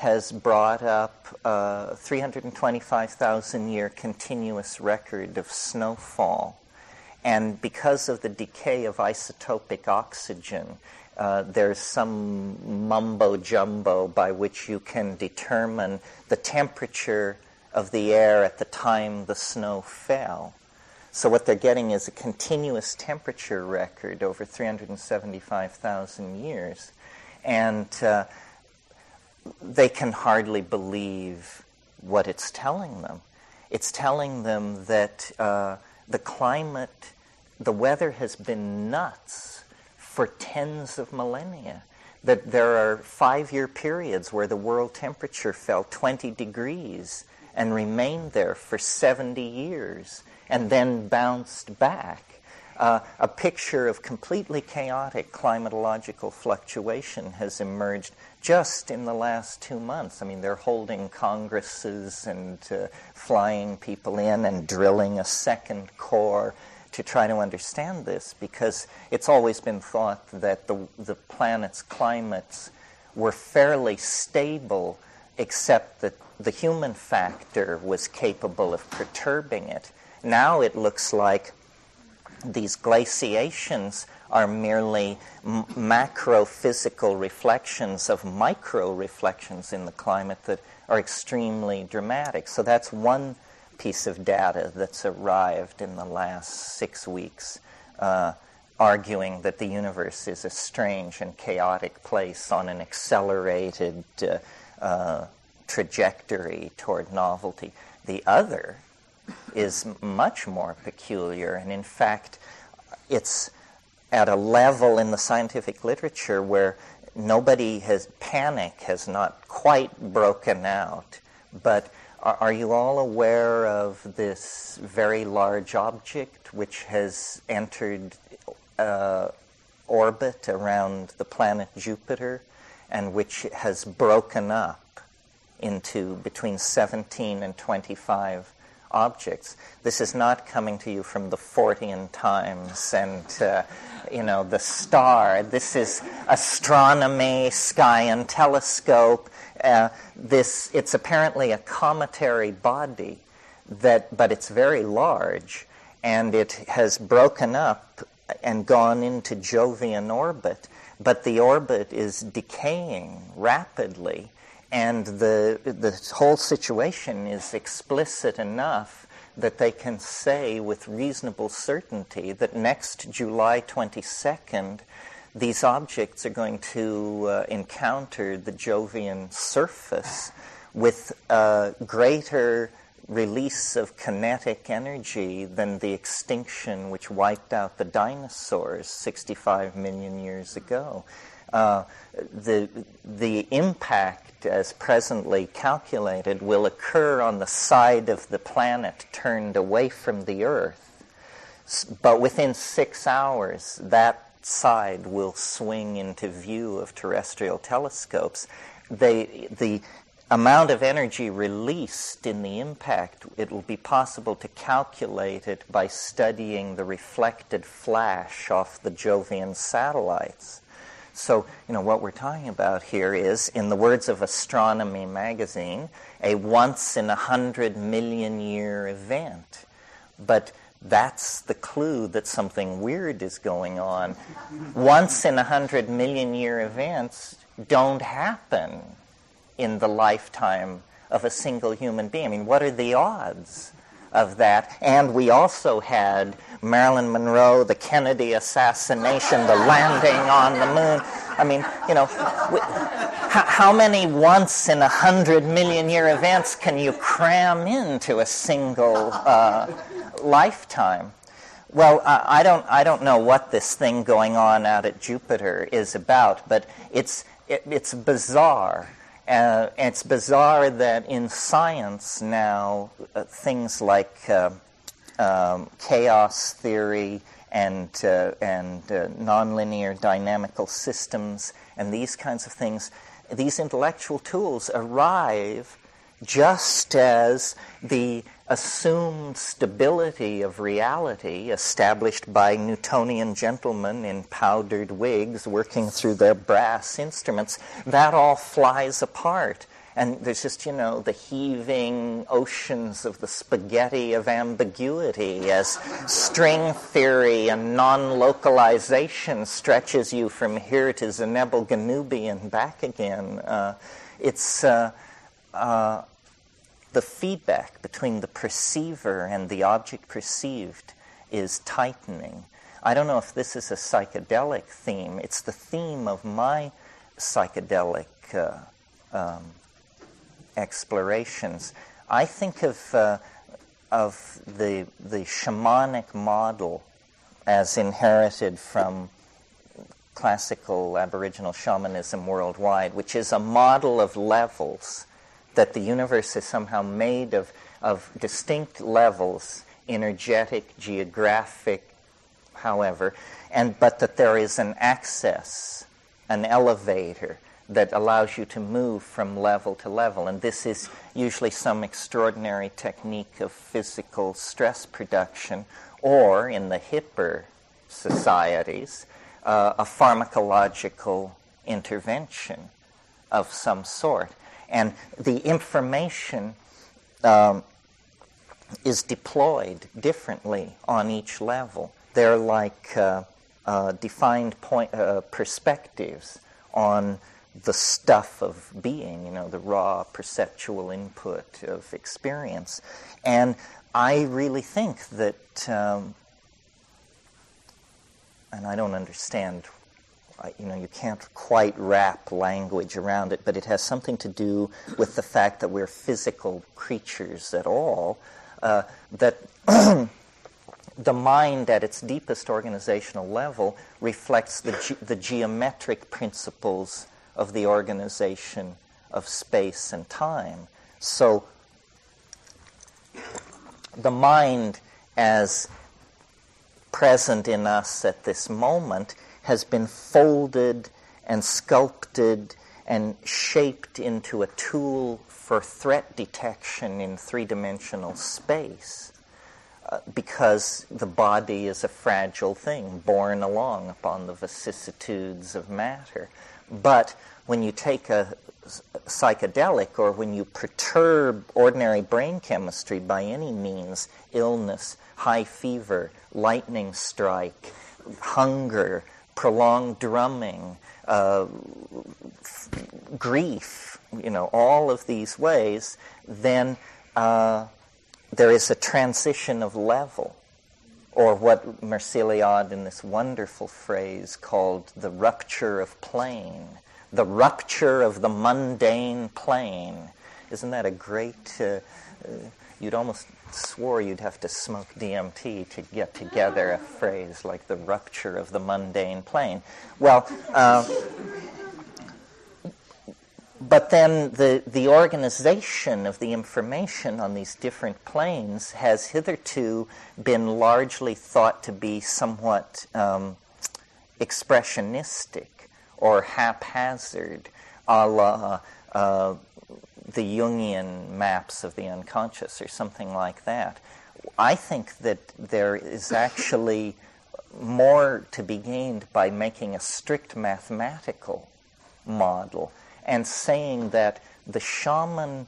has brought up a 325,000 year continuous record of snowfall. And because of the decay of isotopic oxygen, uh, there's some mumbo jumbo by which you can determine the temperature of the air at the time the snow fell. So, what they're getting is a continuous temperature record over 375,000 years. And uh, they can hardly believe what it's telling them. It's telling them that uh, the climate, the weather has been nuts for tens of millennia. That there are five year periods where the world temperature fell 20 degrees and remained there for 70 years and then bounced back. Uh, a picture of completely chaotic climatological fluctuation has emerged just in the last two months. I mean, they're holding congresses and uh, flying people in and drilling a second core to try to understand this because it's always been thought that the, the planet's climates were fairly stable, except that the human factor was capable of perturbing it. Now it looks like these glaciations are merely m- macro physical reflections of micro reflections in the climate that are extremely dramatic. So that's one piece of data that's arrived in the last six weeks, uh, arguing that the universe is a strange and chaotic place on an accelerated uh, uh, trajectory toward novelty. The other is much more peculiar, and in fact, it's at a level in the scientific literature where nobody has panic has not quite broken out. But are, are, you all aware of this very large object which has entered uh, orbit around the planet Jupiter and which has broken up into between 17 and 25 objects. This is not coming to you from the Fortean Times and, uh, you know, the star. This is astronomy, sky and telescope. Uh, this, it's apparently a cometary body, that, but it's very large, and it has broken up and gone into Jovian orbit. But the orbit is decaying rapidly, and the, the whole situation is explicit enough that they can say with reasonable certainty that next July 22nd, these objects are going to uh, encounter the Jovian surface with a greater release of kinetic energy than the extinction which wiped out the dinosaurs 65 million years ago. Uh, the, the impact, as presently calculated, will occur on the side of the planet turned away from the Earth. But within six hours, that side will swing into view of terrestrial telescopes. They, the amount of energy released in the impact, it will be possible to calculate it by studying the reflected flash off the Jovian satellites. So, you know, what we're talking about here is, in the words of Astronomy magazine, a once in a hundred million year event. But that's the clue that something weird is going on. Once in a hundred million year events don't happen in the lifetime of a single human being. I mean, what are the odds of that? And we also had Marilyn Monroe, the Kennedy assassination, the landing on the moon. I mean, you know, we, how, how many once in a hundred million year events can you cram into a single uh, lifetime? Well, I don't, I don't know what this thing going on out at Jupiter is about, but it's, it, it's bizarre. Uh, it's bizarre that in science now, uh, things like uh, um, chaos theory and, uh, and uh, nonlinear dynamical systems and these kinds of things, these intellectual tools arrive just as the assumed stability of reality established by Newtonian gentlemen in powdered wigs working through their brass instruments, that all flies apart. And there's just, you know, the heaving oceans of the spaghetti of ambiguity as string theory and non localization stretches you from here to Zubenelgenubi and back again. Uh, it's. Uh, uh, the feedback between the perceiver and the object perceived is tightening. I don't know if this is a psychedelic theme. It's the theme of my psychedelic uh, um, explorations. I think of, uh, of the, the shamanic model as inherited from classical Aboriginal shamanism worldwide, which is a model of levels that the universe is somehow made of, of distinct levels, energetic, geographic, however, and but that there is an access, an elevator that allows you to move from level to level. And this is usually some extraordinary technique of physical stress production, or in the hipper societies, uh, a pharmacological intervention of some sort and the information um, is deployed differently on each level. They're like uh, uh, defined point, uh, perspectives on the stuff of being, you know, the raw perceptual input of experience. And I really think that, um, and I don't understand you know, you can't quite wrap language around it, but it has something to do with the fact that we're physical creatures at all, uh, that the mind at its deepest organizational level reflects the, ge- the geometric principles of the organization of space and time. So the mind as present in us at this moment has been folded and sculpted and shaped into a tool for threat detection in three dimensional space uh, because the body is a fragile thing borne along upon the vicissitudes of matter. But when you take a psychedelic or when you perturb ordinary brain chemistry by any means, illness, high fever, lightning strike, hunger, prolonged drumming, uh, grief, you know, all of these ways, then uh, there is a transition of level, or what Mircea Eliade in this wonderful phrase called the rupture of plane, the rupture of the mundane plane. Isn't that a great? Uh, uh, you'd almost swore you'd have to smoke DMT to get together a phrase like the rupture of the mundane plane. Well, uh, but then the, the organization of the information on these different planes has hitherto been largely thought to be somewhat um, expressionistic or haphazard, a la uh, the Jungian maps of the unconscious or something like that. I think that there is actually more to be gained by making a strict mathematical model and saying that the shaman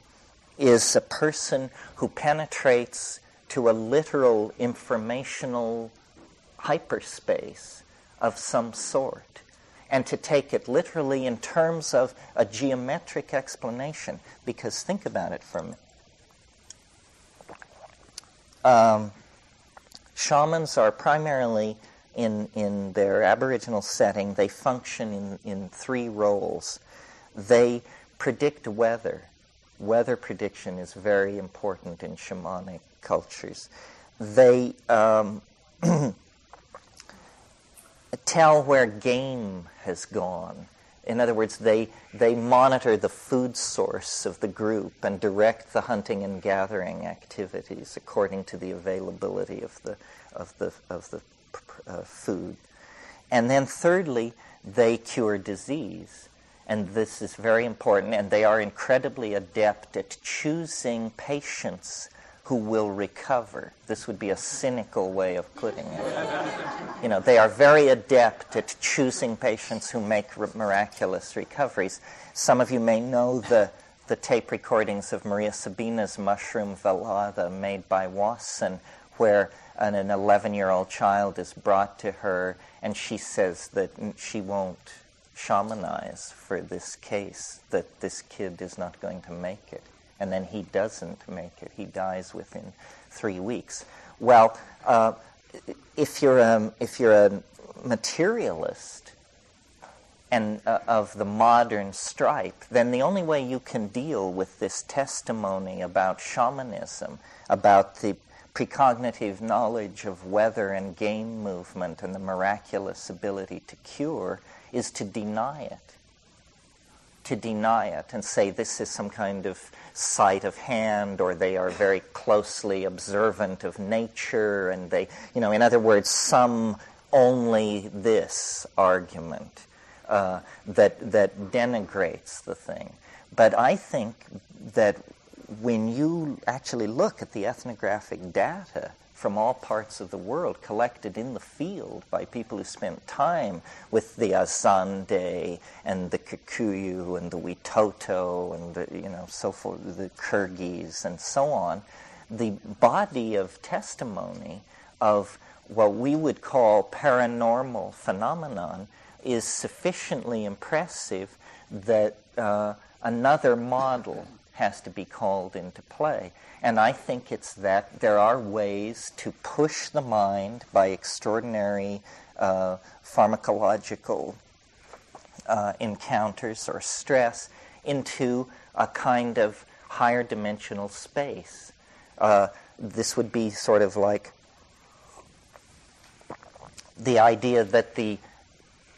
is a person who penetrates to a literal informational hyperspace of some sort and to take it literally in terms of a geometric explanation. Because think about it for me. Um, shamans are primarily in, in their Aboriginal setting, they function in, in three roles. They predict weather. Weather prediction is very important in shamanic cultures. They um, tell where game has gone. In other words, they, they monitor the food source of the group and direct the hunting and gathering activities according to the availability of the, of the, of the uh, food. And then, thirdly, they cure disease and this is very important, and they are incredibly adept at choosing patients who will recover. This would be a cynical way of putting it. You know, they are very adept at choosing patients who make miraculous recoveries. Some of you may know the, the tape recordings of Maria Sabina's mushroom velada made by Wasson, where an 11 year old child is brought to her and she says that she won't shamanize for this case that this kid is not going to make it. And then he doesn't make it. He dies within three weeks. Well, uh, if, you're a, if you're a materialist and uh, of the modern stripe, then the only way you can deal with this testimony about shamanism, about the precognitive knowledge of weather and game movement and the miraculous ability to cure, is to deny it. To deny it and say this is some kind of sleight of hand or they are very closely observant of nature and they, you know, in other words, some only this argument uh, that, that denigrates the thing. But I think that when you actually look at the ethnographic data from all parts of the world collected in the field by people who spent time with the Azande and the Kikuyu and the Witoto and the, you know, so forth, the Kyrgyz and so on, the body of testimony of what we would call paranormal phenomenon is sufficiently impressive that uh, another model has to be called into play. And I think it's that there are ways to push the mind by extraordinary uh, pharmacological uh, encounters or stress into a kind of higher dimensional space. Uh, this would be sort of like the idea that the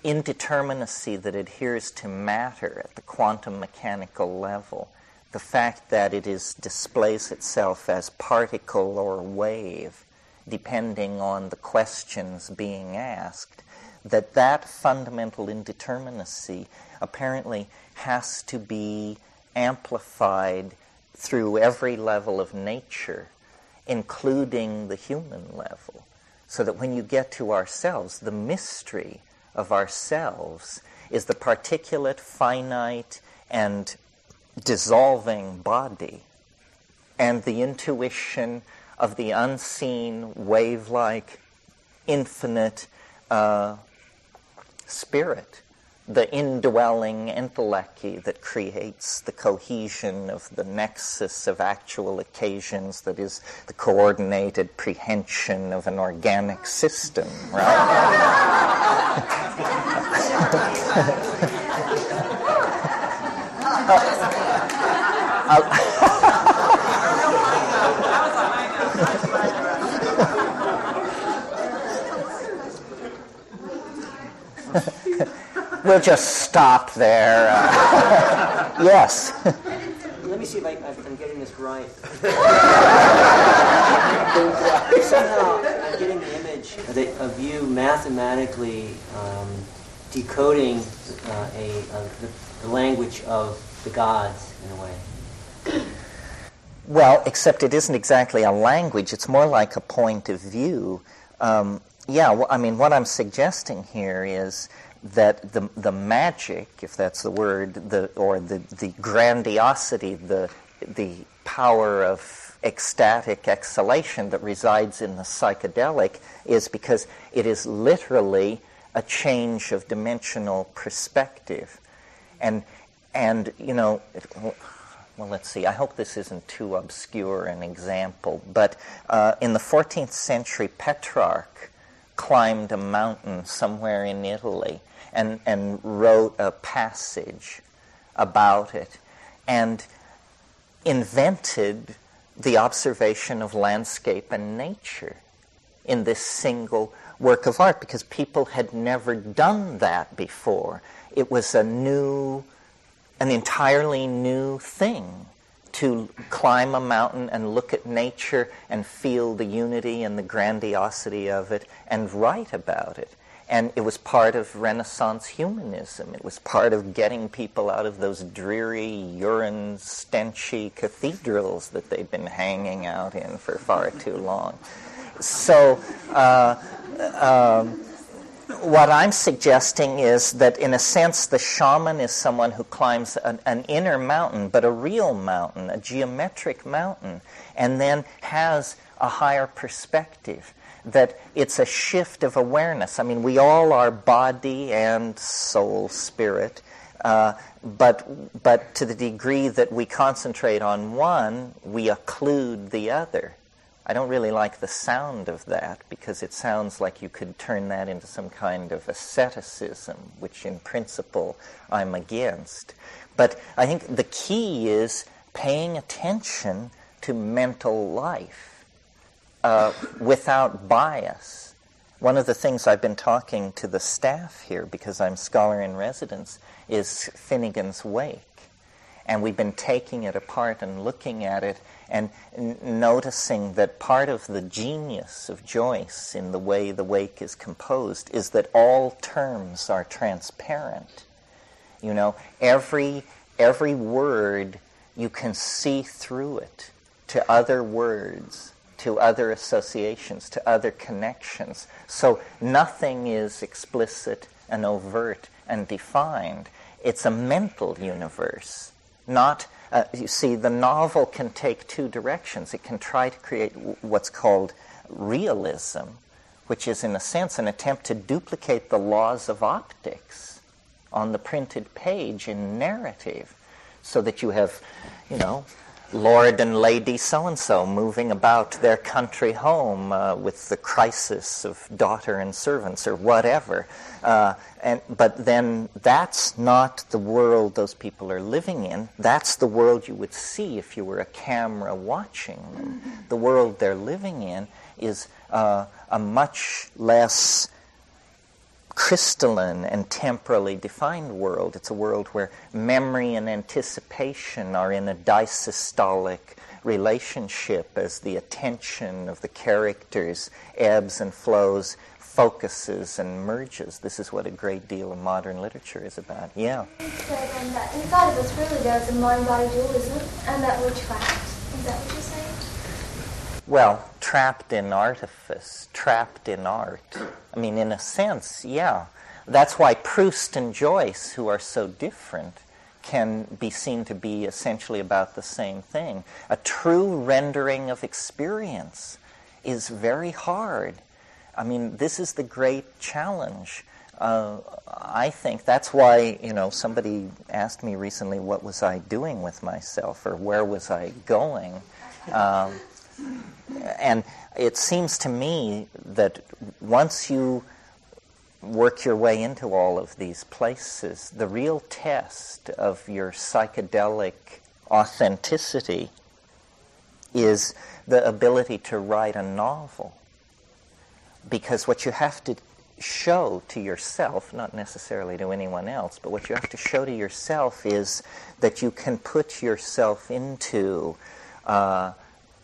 indeterminacy that adheres to matter at the quantum mechanical level the fact that it is displays itself as particle or wave, depending on the questions being asked, that that fundamental indeterminacy apparently has to be amplified through every level of nature, including the human level. So that when you get to ourselves, the mystery of ourselves is the particulate, finite, and dissolving body, and the intuition of the unseen, wave like, infinite uh, spirit the indwelling entelechy that creates the cohesion of the nexus of actual occasions that is the coordinated prehension of an organic system, right? uh, we'll just stop there. Uh, yes. Let me see if I, am getting this right. Somehow I'm getting the image of you mathematically um, decoding uh, a, a the, the language of the gods in a way. Well, except it isn't exactly a language, it's more like a point of view. Um, yeah, well, I mean, what I'm suggesting here is that the, the magic, if that's the word, the, or the, the grandiosity, the, the power of ecstatic exhalation that resides in the psychedelic is because it is literally a change of dimensional perspective. And, and you know, it, well, let's see, I hope this isn't too obscure an example, but uh, in the 14th century, Petrarch climbed a mountain somewhere in Italy and, and wrote a passage about it and invented the observation of landscape and nature in this single work of art because people had never done that before. It was a new, an entirely new thing to climb a mountain and look at nature and feel the unity and the grandiosity of it and write about it. And it was part of Renaissance humanism. It was part of getting people out of those dreary, urine stenchy cathedrals that they've been hanging out in for far too long. So, uh, um, what I'm suggesting is that, in a sense, the shaman is someone who climbs an, an, inner mountain, but a real mountain, a geometric mountain, and then has a higher perspective that it's a shift of awareness. I mean, we all are body and soul, spirit, uh, but, but to the degree that we concentrate on one, we occlude the other. I don't really like the sound of that because it sounds like you could turn that into some kind of asceticism, which in principle I'm against. But I think the key is paying attention to mental life uh, without bias. One of the things I've been talking to the staff here, because I'm scholar in residence, is Finnegans Wake. And we've been taking it apart and looking at it and n- noticing that part of the genius of Joyce in the way the wake is composed is that all terms are transparent. You know, every, every word, you can see through it to other words to other associations, to other connections. So nothing is explicit and overt and defined. It's a mental universe, not. Uh, you see, the novel can take two directions. It can try to create what's called realism, which is, in a sense, an attempt to duplicate the laws of optics on the printed page in narrative, so that you have, you know, Lord and Lady so and so moving about their country home uh, with the crisis of daughter and servants or whatever. Uh, and, but then that's not the world those people are living in. That's the world you would see if you were a camera watching them. The world they're living in is uh, a much less crystalline and temporally defined world. It's a world where memory and anticipation are in a disystolic relationship as the attention of the characters ebbs and flows, focuses and merges. This is what a great deal of modern literature is about. Yeah. Inside of us really there's a mind-body dualism and that trapped. Is that? Well, trapped in artifice, trapped in art. I mean, in a sense, yeah. That's why Proust and Joyce, who are so different, can be seen to be essentially about the same thing. A true rendering of experience is very hard. I mean, this is the great challenge. Uh, I think that's why, you know, somebody asked me recently what was I doing with myself or where was I going. Um, and it seems to me that once you work your way into all of these places, the real test of your psychedelic authenticity is the ability to write a novel. Because what you have to show to yourself, not necessarily to anyone else, but what you have to show to yourself is that you can put yourself into uh,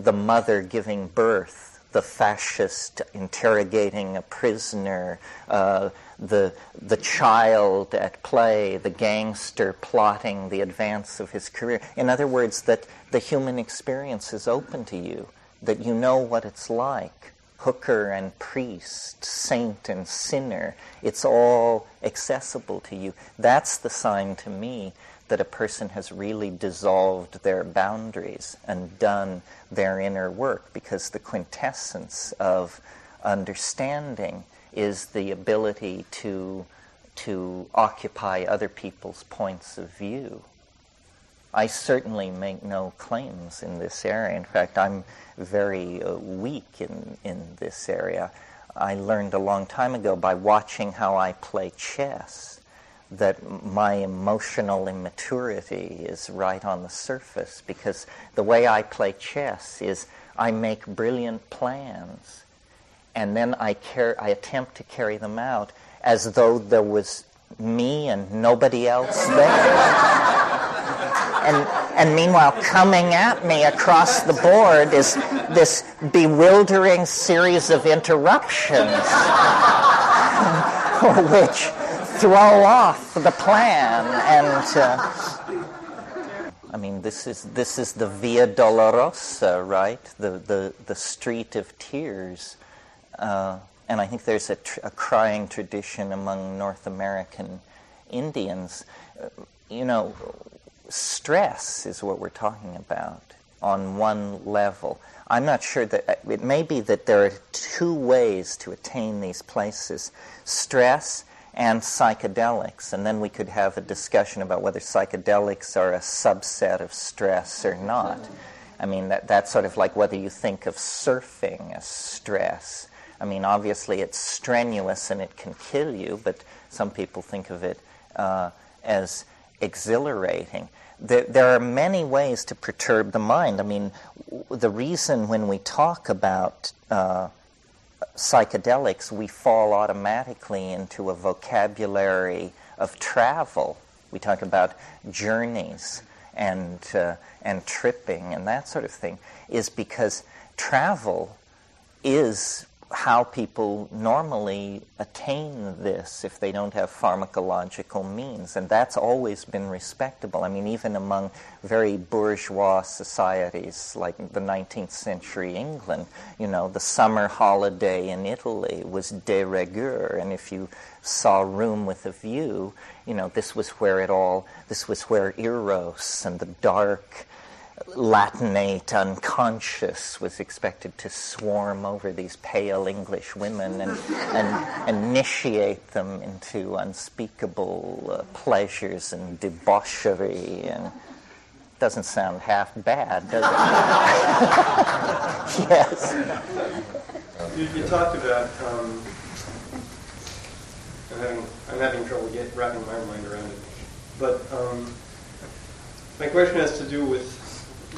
the mother giving birth the fascist interrogating a prisoner, uh, the, the child at play, the gangster plotting the advance of his career. In other words, that the human experience is open to you, that you know what it's like. Hooker and priest, saint and sinner, it's all accessible to you. That's the sign to me that a person has really dissolved their boundaries and done their inner work because the quintessence of understanding is the ability to, to occupy other people's points of view. I certainly make no claims in this area. In fact, I'm very uh, weak in, in this area. I learned a long time ago by watching how I play chess that my emotional immaturity is right on the surface because the way I play chess is I make brilliant plans and then I, car- I attempt to carry them out as though there was me and nobody else there. and, and meanwhile, coming at me across the board is this bewildering series of interruptions, which throw off the plan and. Uh, I mean, this is this is the Via Dolorosa, right? The the the street of tears, uh, and I think there's a, tr- a, crying tradition among North American Indians. Uh, you know, stress is what we're talking about on one level. I'm not sure that uh, it may be that there are two ways to attain these places: stress and psychedelics. And then we could have a discussion about whether psychedelics are a subset of stress or not. I mean, that, that's sort of like whether you think of surfing as stress. I mean, obviously it's strenuous and it can kill you, but some people think of it uh, as exhilarating. There, there, are many ways to perturb the mind. I mean, the reason when we talk about uh, psychedelics, we fall automatically into a vocabulary of travel. We talk about journeys and, uh, and tripping and that sort of thing, is because travel is how people normally attain this if they don't have pharmacological means. And that's always been respectable. I mean, even among very bourgeois societies like the 19th century England, you know, the summer holiday in Italy was de rigueur. And if you saw Room with a View, you know, this was where it all, this was where Eros and the dark Latinate unconscious was expected to swarm over these pale English women and, and initiate them into unspeakable uh, pleasures and debauchery. And doesn't sound half bad, does it? yes. You, you, talked about. Um, I'm having I'm having trouble get wrapping my mind around it, but um, my question has to do with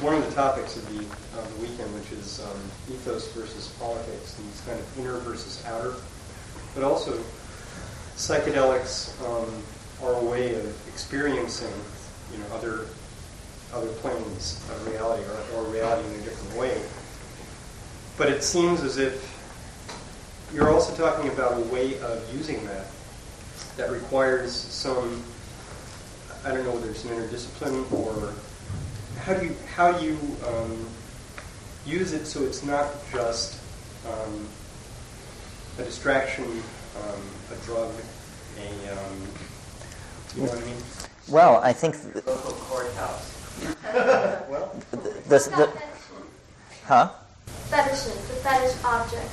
one of the topics of the, uh, the weekend, which is um, ethos versus politics, and kind of inner versus outer, but also psychedelics um, are a way of experiencing, you know, other other planes of reality or, or reality in a different way. But it seems as if you're also talking about a way of using that that requires some, I don't know whether it's an interdiscipline or how do you, how do you um, use it so it's not just um, a distraction, um, a drug, a, um, you know what I mean? Well, I think. th- Local courthouse. Well, the, the, the, huh? Fetishes, the fetish object.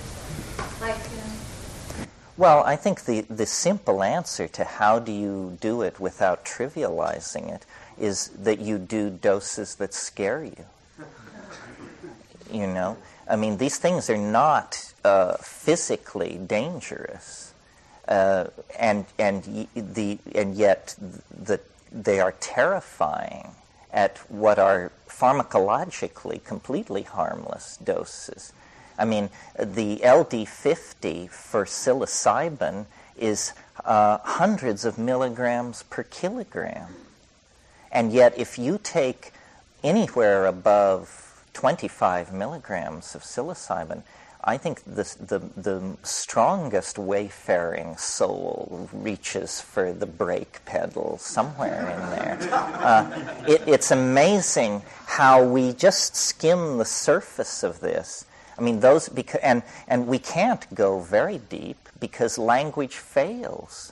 Like, you know, Well, I think the, the simple answer to how do you do it without trivializing it is that you do doses that scare you. You know? I mean, these things are not uh, physically dangerous. Uh, and, and, the, and yet the, they are terrifying at what are pharmacologically completely harmless doses. I mean, the LD50 for psilocybin is uh, hundreds of milligrams per kilogram. And yet, if you take anywhere above 25 milligrams of psilocybin, I think the, the, the strongest wayfaring soul reaches for the brake pedal somewhere in there. Uh, it, it's amazing how we just skim the surface of this. I mean, those and and we can't go very deep because language fails.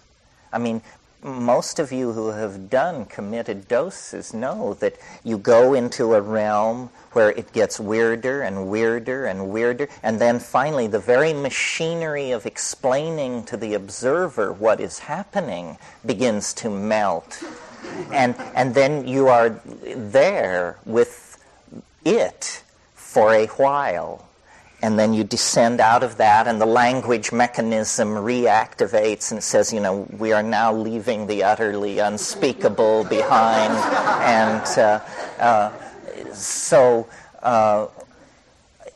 I mean, most of you who have done committed doses know that you go into a realm where it gets weirder and weirder and weirder, and then finally the very machinery of explaining to the observer what is happening begins to melt. And, and then you are there with it for a while and then you descend out of that, and the language mechanism reactivates and says, you know, we are now leaving the utterly unspeakable behind. and uh, uh, so uh,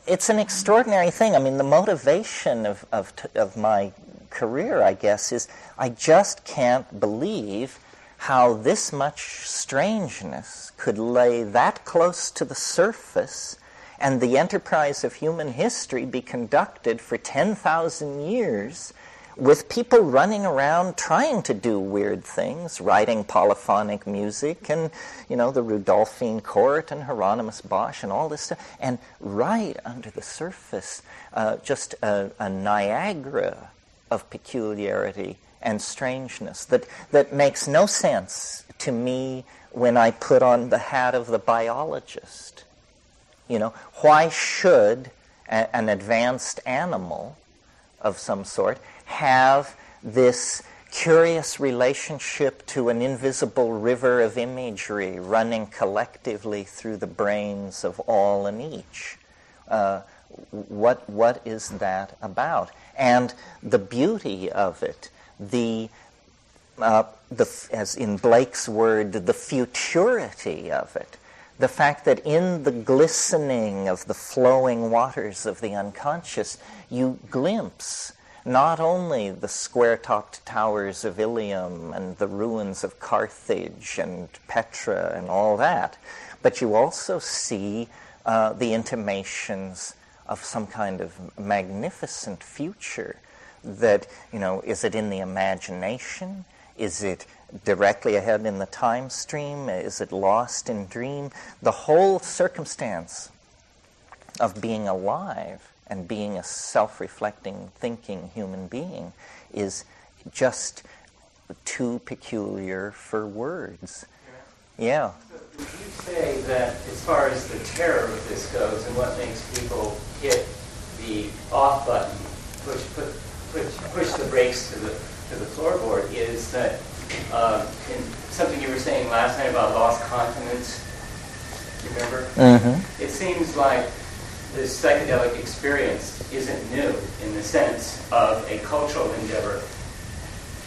it's an extraordinary thing. I mean, the motivation of, of, of my career, I guess, is I just can't believe how this much strangeness could lay that close to the surface and the enterprise of human history be conducted for 10,000 years with people running around trying to do weird things, writing polyphonic music and, you know, the Rudolphine court and Hieronymus Bosch and all this stuff. And right under the surface, uh, just a, a Niagara of peculiarity and strangeness that, that makes no sense to me when I put on the hat of the biologist. You know, why should a, an advanced animal of some sort have this curious relationship to an invisible river of imagery running collectively through the brains of all and each? Uh, what, what is that about? And the beauty of it, the, uh, the, as in Blake's word, the futurity of it, the fact that in the glistening of the flowing waters of the unconscious, you glimpse not only the square topped towers of Ilium and the ruins of Carthage and Petra and all that, but you also see uh, the intimations of some kind of magnificent future that, you know, is it in the imagination? Is it directly ahead in the time stream? Is it lost in dream? The whole circumstance of being alive and being a self reflecting, thinking human being is just too peculiar for words. Yeah. Would you say that as far as the terror of this goes and what makes people hit the off button, push, put, push, push the brakes to the, to the floorboard is that uh, in something you were saying last night about lost continents, remember? Mm-hmm. It seems like this psychedelic experience isn't new in the sense of a cultural endeavor.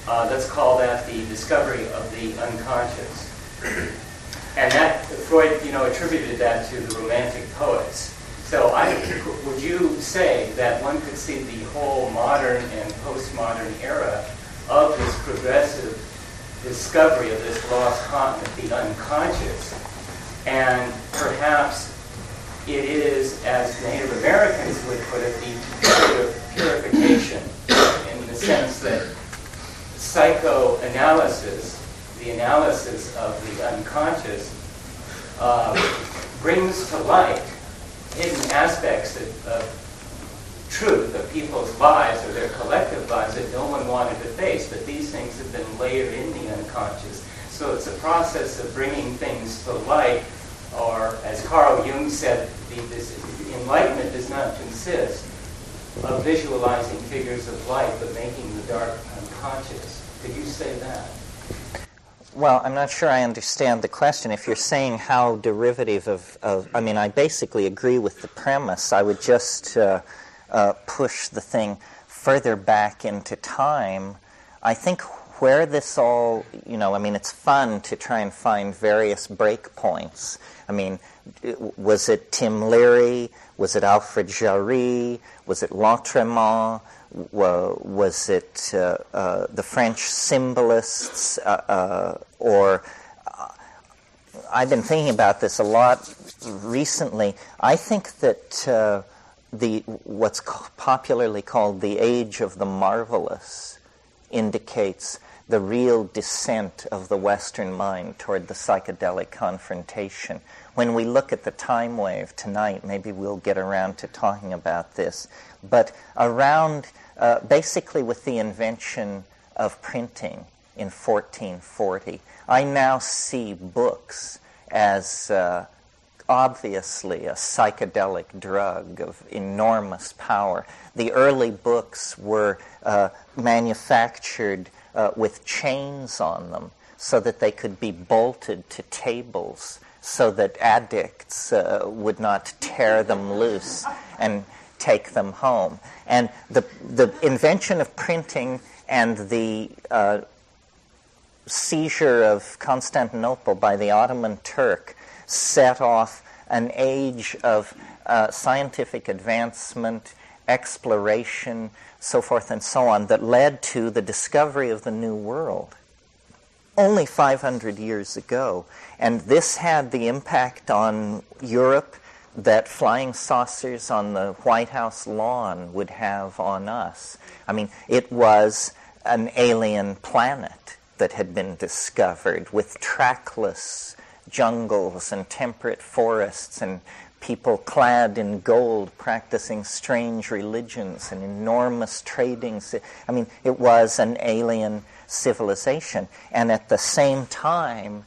Uh, let's call that the discovery of the unconscious. And that Freud, you know, attributed that to the Romantic poets. So, I, would you say that one could see the whole modern and postmodern era of this progressive discovery of this lost continent, the unconscious, And perhaps it is, as Native Americans would put it, the purification in the sense that psychoanalysis, the analysis of the unconscious, uh, brings to light hidden aspects of, of truth of people's lives or their collective lives that no one wanted to face. But these things have been layered in the unconscious. So it's a process of bringing things to light, or as Carl Jung said, the, this enlightenment does not consist of visualizing figures of light, but making the dark unconscious. Could you say that? Well, I'm not sure I understand the question. If you're saying how derivative of, of I mean, I basically agree with the premise. I would just uh, uh, push the thing further back into time. I think where this all, you know, I mean, it's fun to try and find various breakpoints. I mean, was it Tim Leary? Was it Alfred Jarry? Was it Lautréamont? Was it uh, uh, the French symbolists? Uh, uh or uh, I've been thinking about this a lot recently. I think that uh, the what's popularly called the age of the marvelous indicates the real descent of the Western mind toward the psychedelic confrontation. When we look at the time wave tonight, maybe we'll get around to talking about this. But around, uh, basically, with the invention of printing in 1440, I now see books as uh, obviously a psychedelic drug of enormous power. The early books were uh, manufactured uh, with chains on them so that they could be bolted to tables so that addicts uh, would not tear them loose and take them home. And the, the invention of printing and the uh, seizure of Constantinople by the Ottoman Turk set off an age of uh, scientific advancement, exploration, so forth and so on, that led to the discovery of the New World only 500 years ago. And this had the impact on Europe that flying saucers on the White House lawn would have on us. I mean, it was an alien planet that had been discovered with trackless jungles and temperate forests and people clad in gold practicing strange religions and enormous trading. I mean, it was an alien civilization. And at the same time,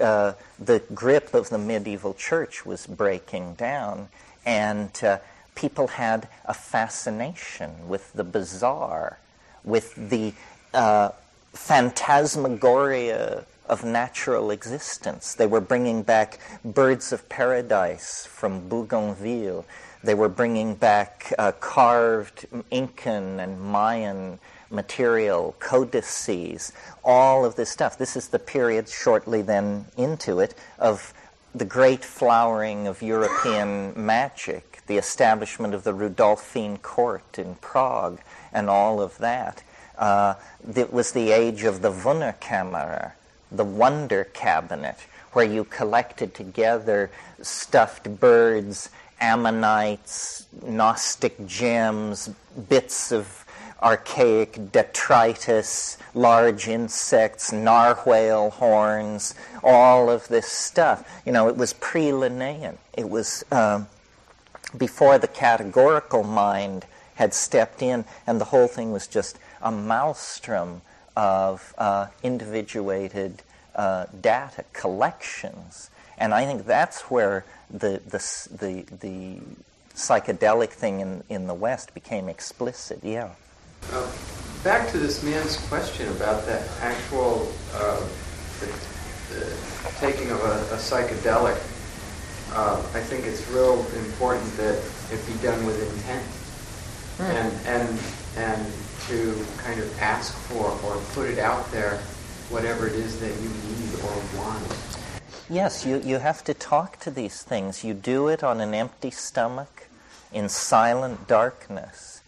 uh, the grip of the medieval church was breaking down, and uh, people had a fascination with the bizarre, with the uh, phantasmagoria of natural existence. They were bringing back birds of paradise from Bougainville. They were bringing back uh, carved Incan and Mayan material, codices, all of this stuff. This is the period shortly then into it of the great flowering of European magic, the establishment of the Rudolphine court in Prague, and all of that. Uh, it was the age of the Wunderkammer, the wonder cabinet, where you collected together stuffed birds, ammonites, Gnostic gems, bits of archaic detritus, large insects, narwhal horns, all of this stuff. You know, it was pre Linnaean. It was um, before the categorical mind had stepped in, and the whole thing was just a maelstrom of uh, individuated uh, data collections. And I think that's where the, the, the, the psychedelic thing in, in the West became explicit. Yeah. Uh, back to this man's question about that actual uh, the, the taking of a, a psychedelic. Uh, I think it's real important that it be done with intent, right. and and and to kind of ask for or put it out there, whatever it is that you need or want. Yes, you, you have to talk to these things. You do it on an empty stomach in silent darkness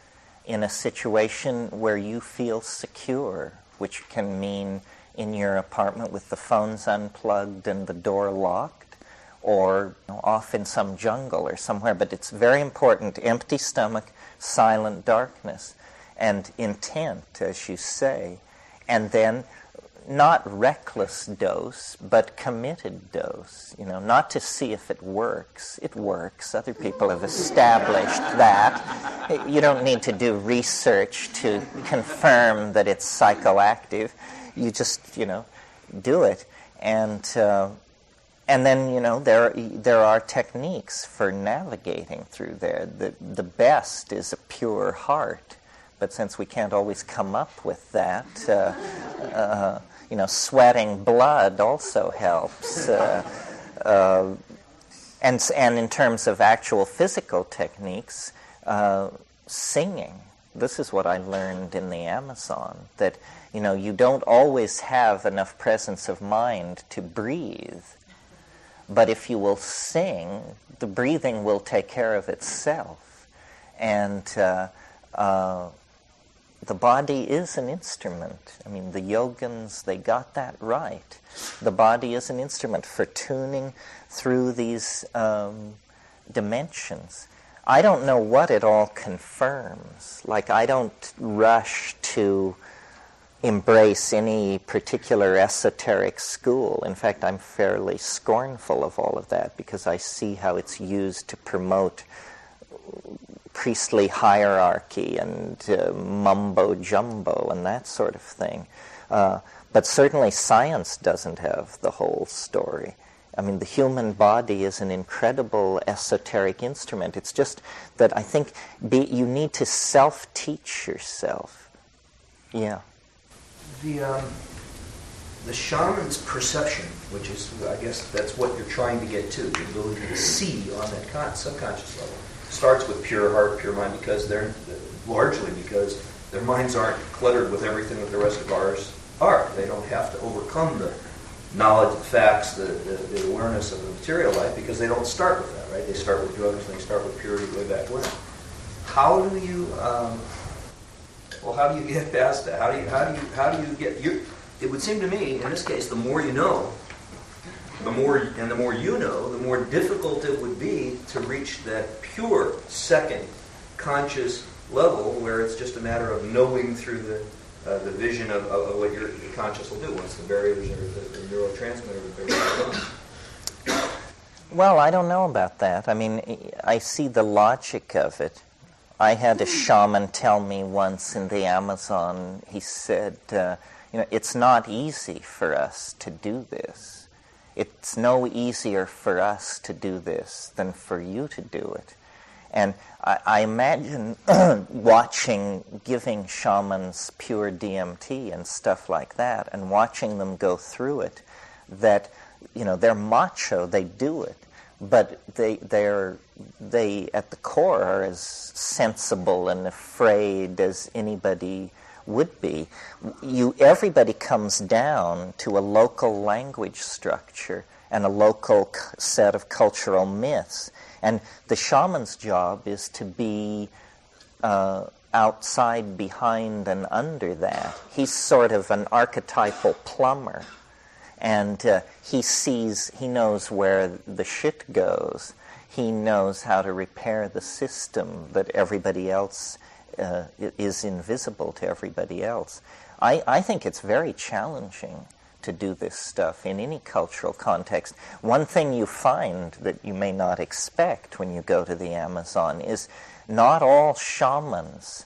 in a situation where you feel secure, which can mean in your apartment with the phones unplugged and the door locked, or you know, off in some jungle or somewhere. But it's very important empty stomach, silent darkness, and intent, as you say. And then not reckless dose, but committed dose. You know, not to see if it works. It works. Other people have established that. You don't need to do research to confirm that it's psychoactive. You just, you know, do it. And uh, and then you know there there are techniques for navigating through there. The the best is a pure heart, but since we can't always come up with that, uh, uh, you know, sweating blood also helps. Uh, uh, and and in terms of actual physical techniques, uh, singing. This is what I learned in the Amazon that you know you don't always have enough presence of mind to breathe but if you will sing, the breathing will take care of itself. And uh, uh, the body is an instrument. I mean, the yogins, they got that right. The body is an instrument for tuning through these um, dimensions. I don't know what it all confirms. Like, I don't rush to embrace any particular esoteric school. In fact, I'm fairly scornful of all of that because I see how it's used to promote priestly hierarchy and uh, mumbo jumbo and that sort of thing. Uh, but certainly science doesn't have the whole story. I mean, the human body is an incredible esoteric instrument. It's just that I think be, you need to self teach yourself. Yeah the um, the shaman's perception, which is, I guess, that's what you're trying to get to, the ability to see on that con- subconscious level, starts with pure heart, pure mind, because they're largely because their minds aren't cluttered with everything that the rest of ours are. They don't have to overcome the knowledge, the facts, the, the, the awareness of the material life because they don't start with that, right? They start with drugs and they start with purity way back when. How do you um, well, how do you get past that? How do you how do you how do you get you? It would seem to me, in this case, the more you know, the more and the more you know, the more difficult it would be to reach that pure second conscious level where it's just a matter of knowing through the uh, the vision of, of, what your, conscious will do once the barriers or the, the neurotransmitter are gone. Well, I don't know about that. I mean, I see the logic of it. I had a shaman tell me once in the Amazon, he said, uh, you know, it's not easy for us to do this. It's no easier for us to do this than for you to do it. And I, I imagine watching, giving shamans pure DMT and stuff like that, and watching them go through it, that, you know, they're macho, they do it but they they're they at the core are as sensible and afraid as anybody would be. You everybody comes down to a local language structure and a local set of cultural myths, and the shaman's job is to be. Uh, outside, behind, and under that. He's sort of an archetypal plumber and uh, he sees, he knows where the shit goes. He knows how to repair the system that everybody else uh, is invisible to everybody else. I, I think it's very challenging to do this stuff in any cultural context. One thing you find that you may not expect when you go to the Amazon is not all shamans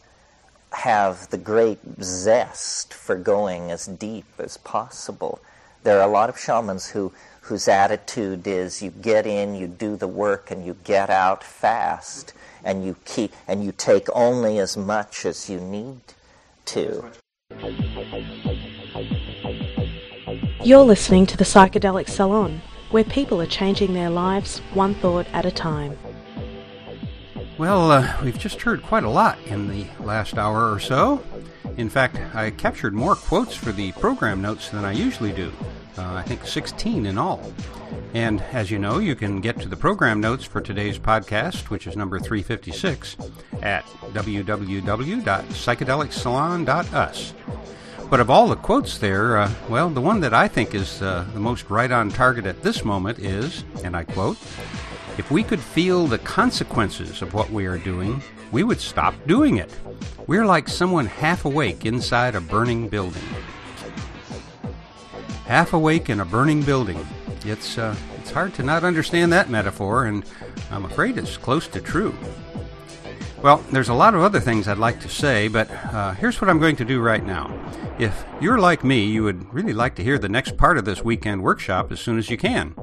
have the great zest for going as deep as possible there are a lot of shamans who whose attitude is you get in, you do the work, and you get out fast, and you keep and you take only as much as you need to. You're listening to the Psychedelic Salon, where people are changing their lives one thought at a time. Well, uh, we've just heard quite a lot in the last hour or so. In fact, I captured more quotes for the program notes than I usually do. Uh, I think 16 in all. And as you know, you can get to the program notes for today's podcast, which is number 356, at www.psychedelicsalon.us. But of all the quotes there, uh, well, the one that I think is uh, the most right on target at this moment is, and I quote, if we could feel the consequences of what we are doing, we would stop doing it. We're like someone half awake inside a burning building. Half awake in a burning building. It's, uh, it's hard to not understand that metaphor, and I'm afraid it's close to true. Well, there's a lot of other things I'd like to say, but uh, here's what I'm going to do right now. If you're like me, you would really like to hear the next part of this weekend workshop as soon as you can.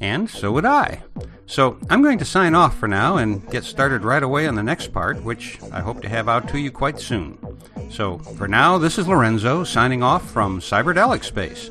And so would I. So I'm going to sign off for now and get started right away on the next part, which I hope to have out to you quite soon. So for now, this is Lorenzo signing off from Cyberdelic Space.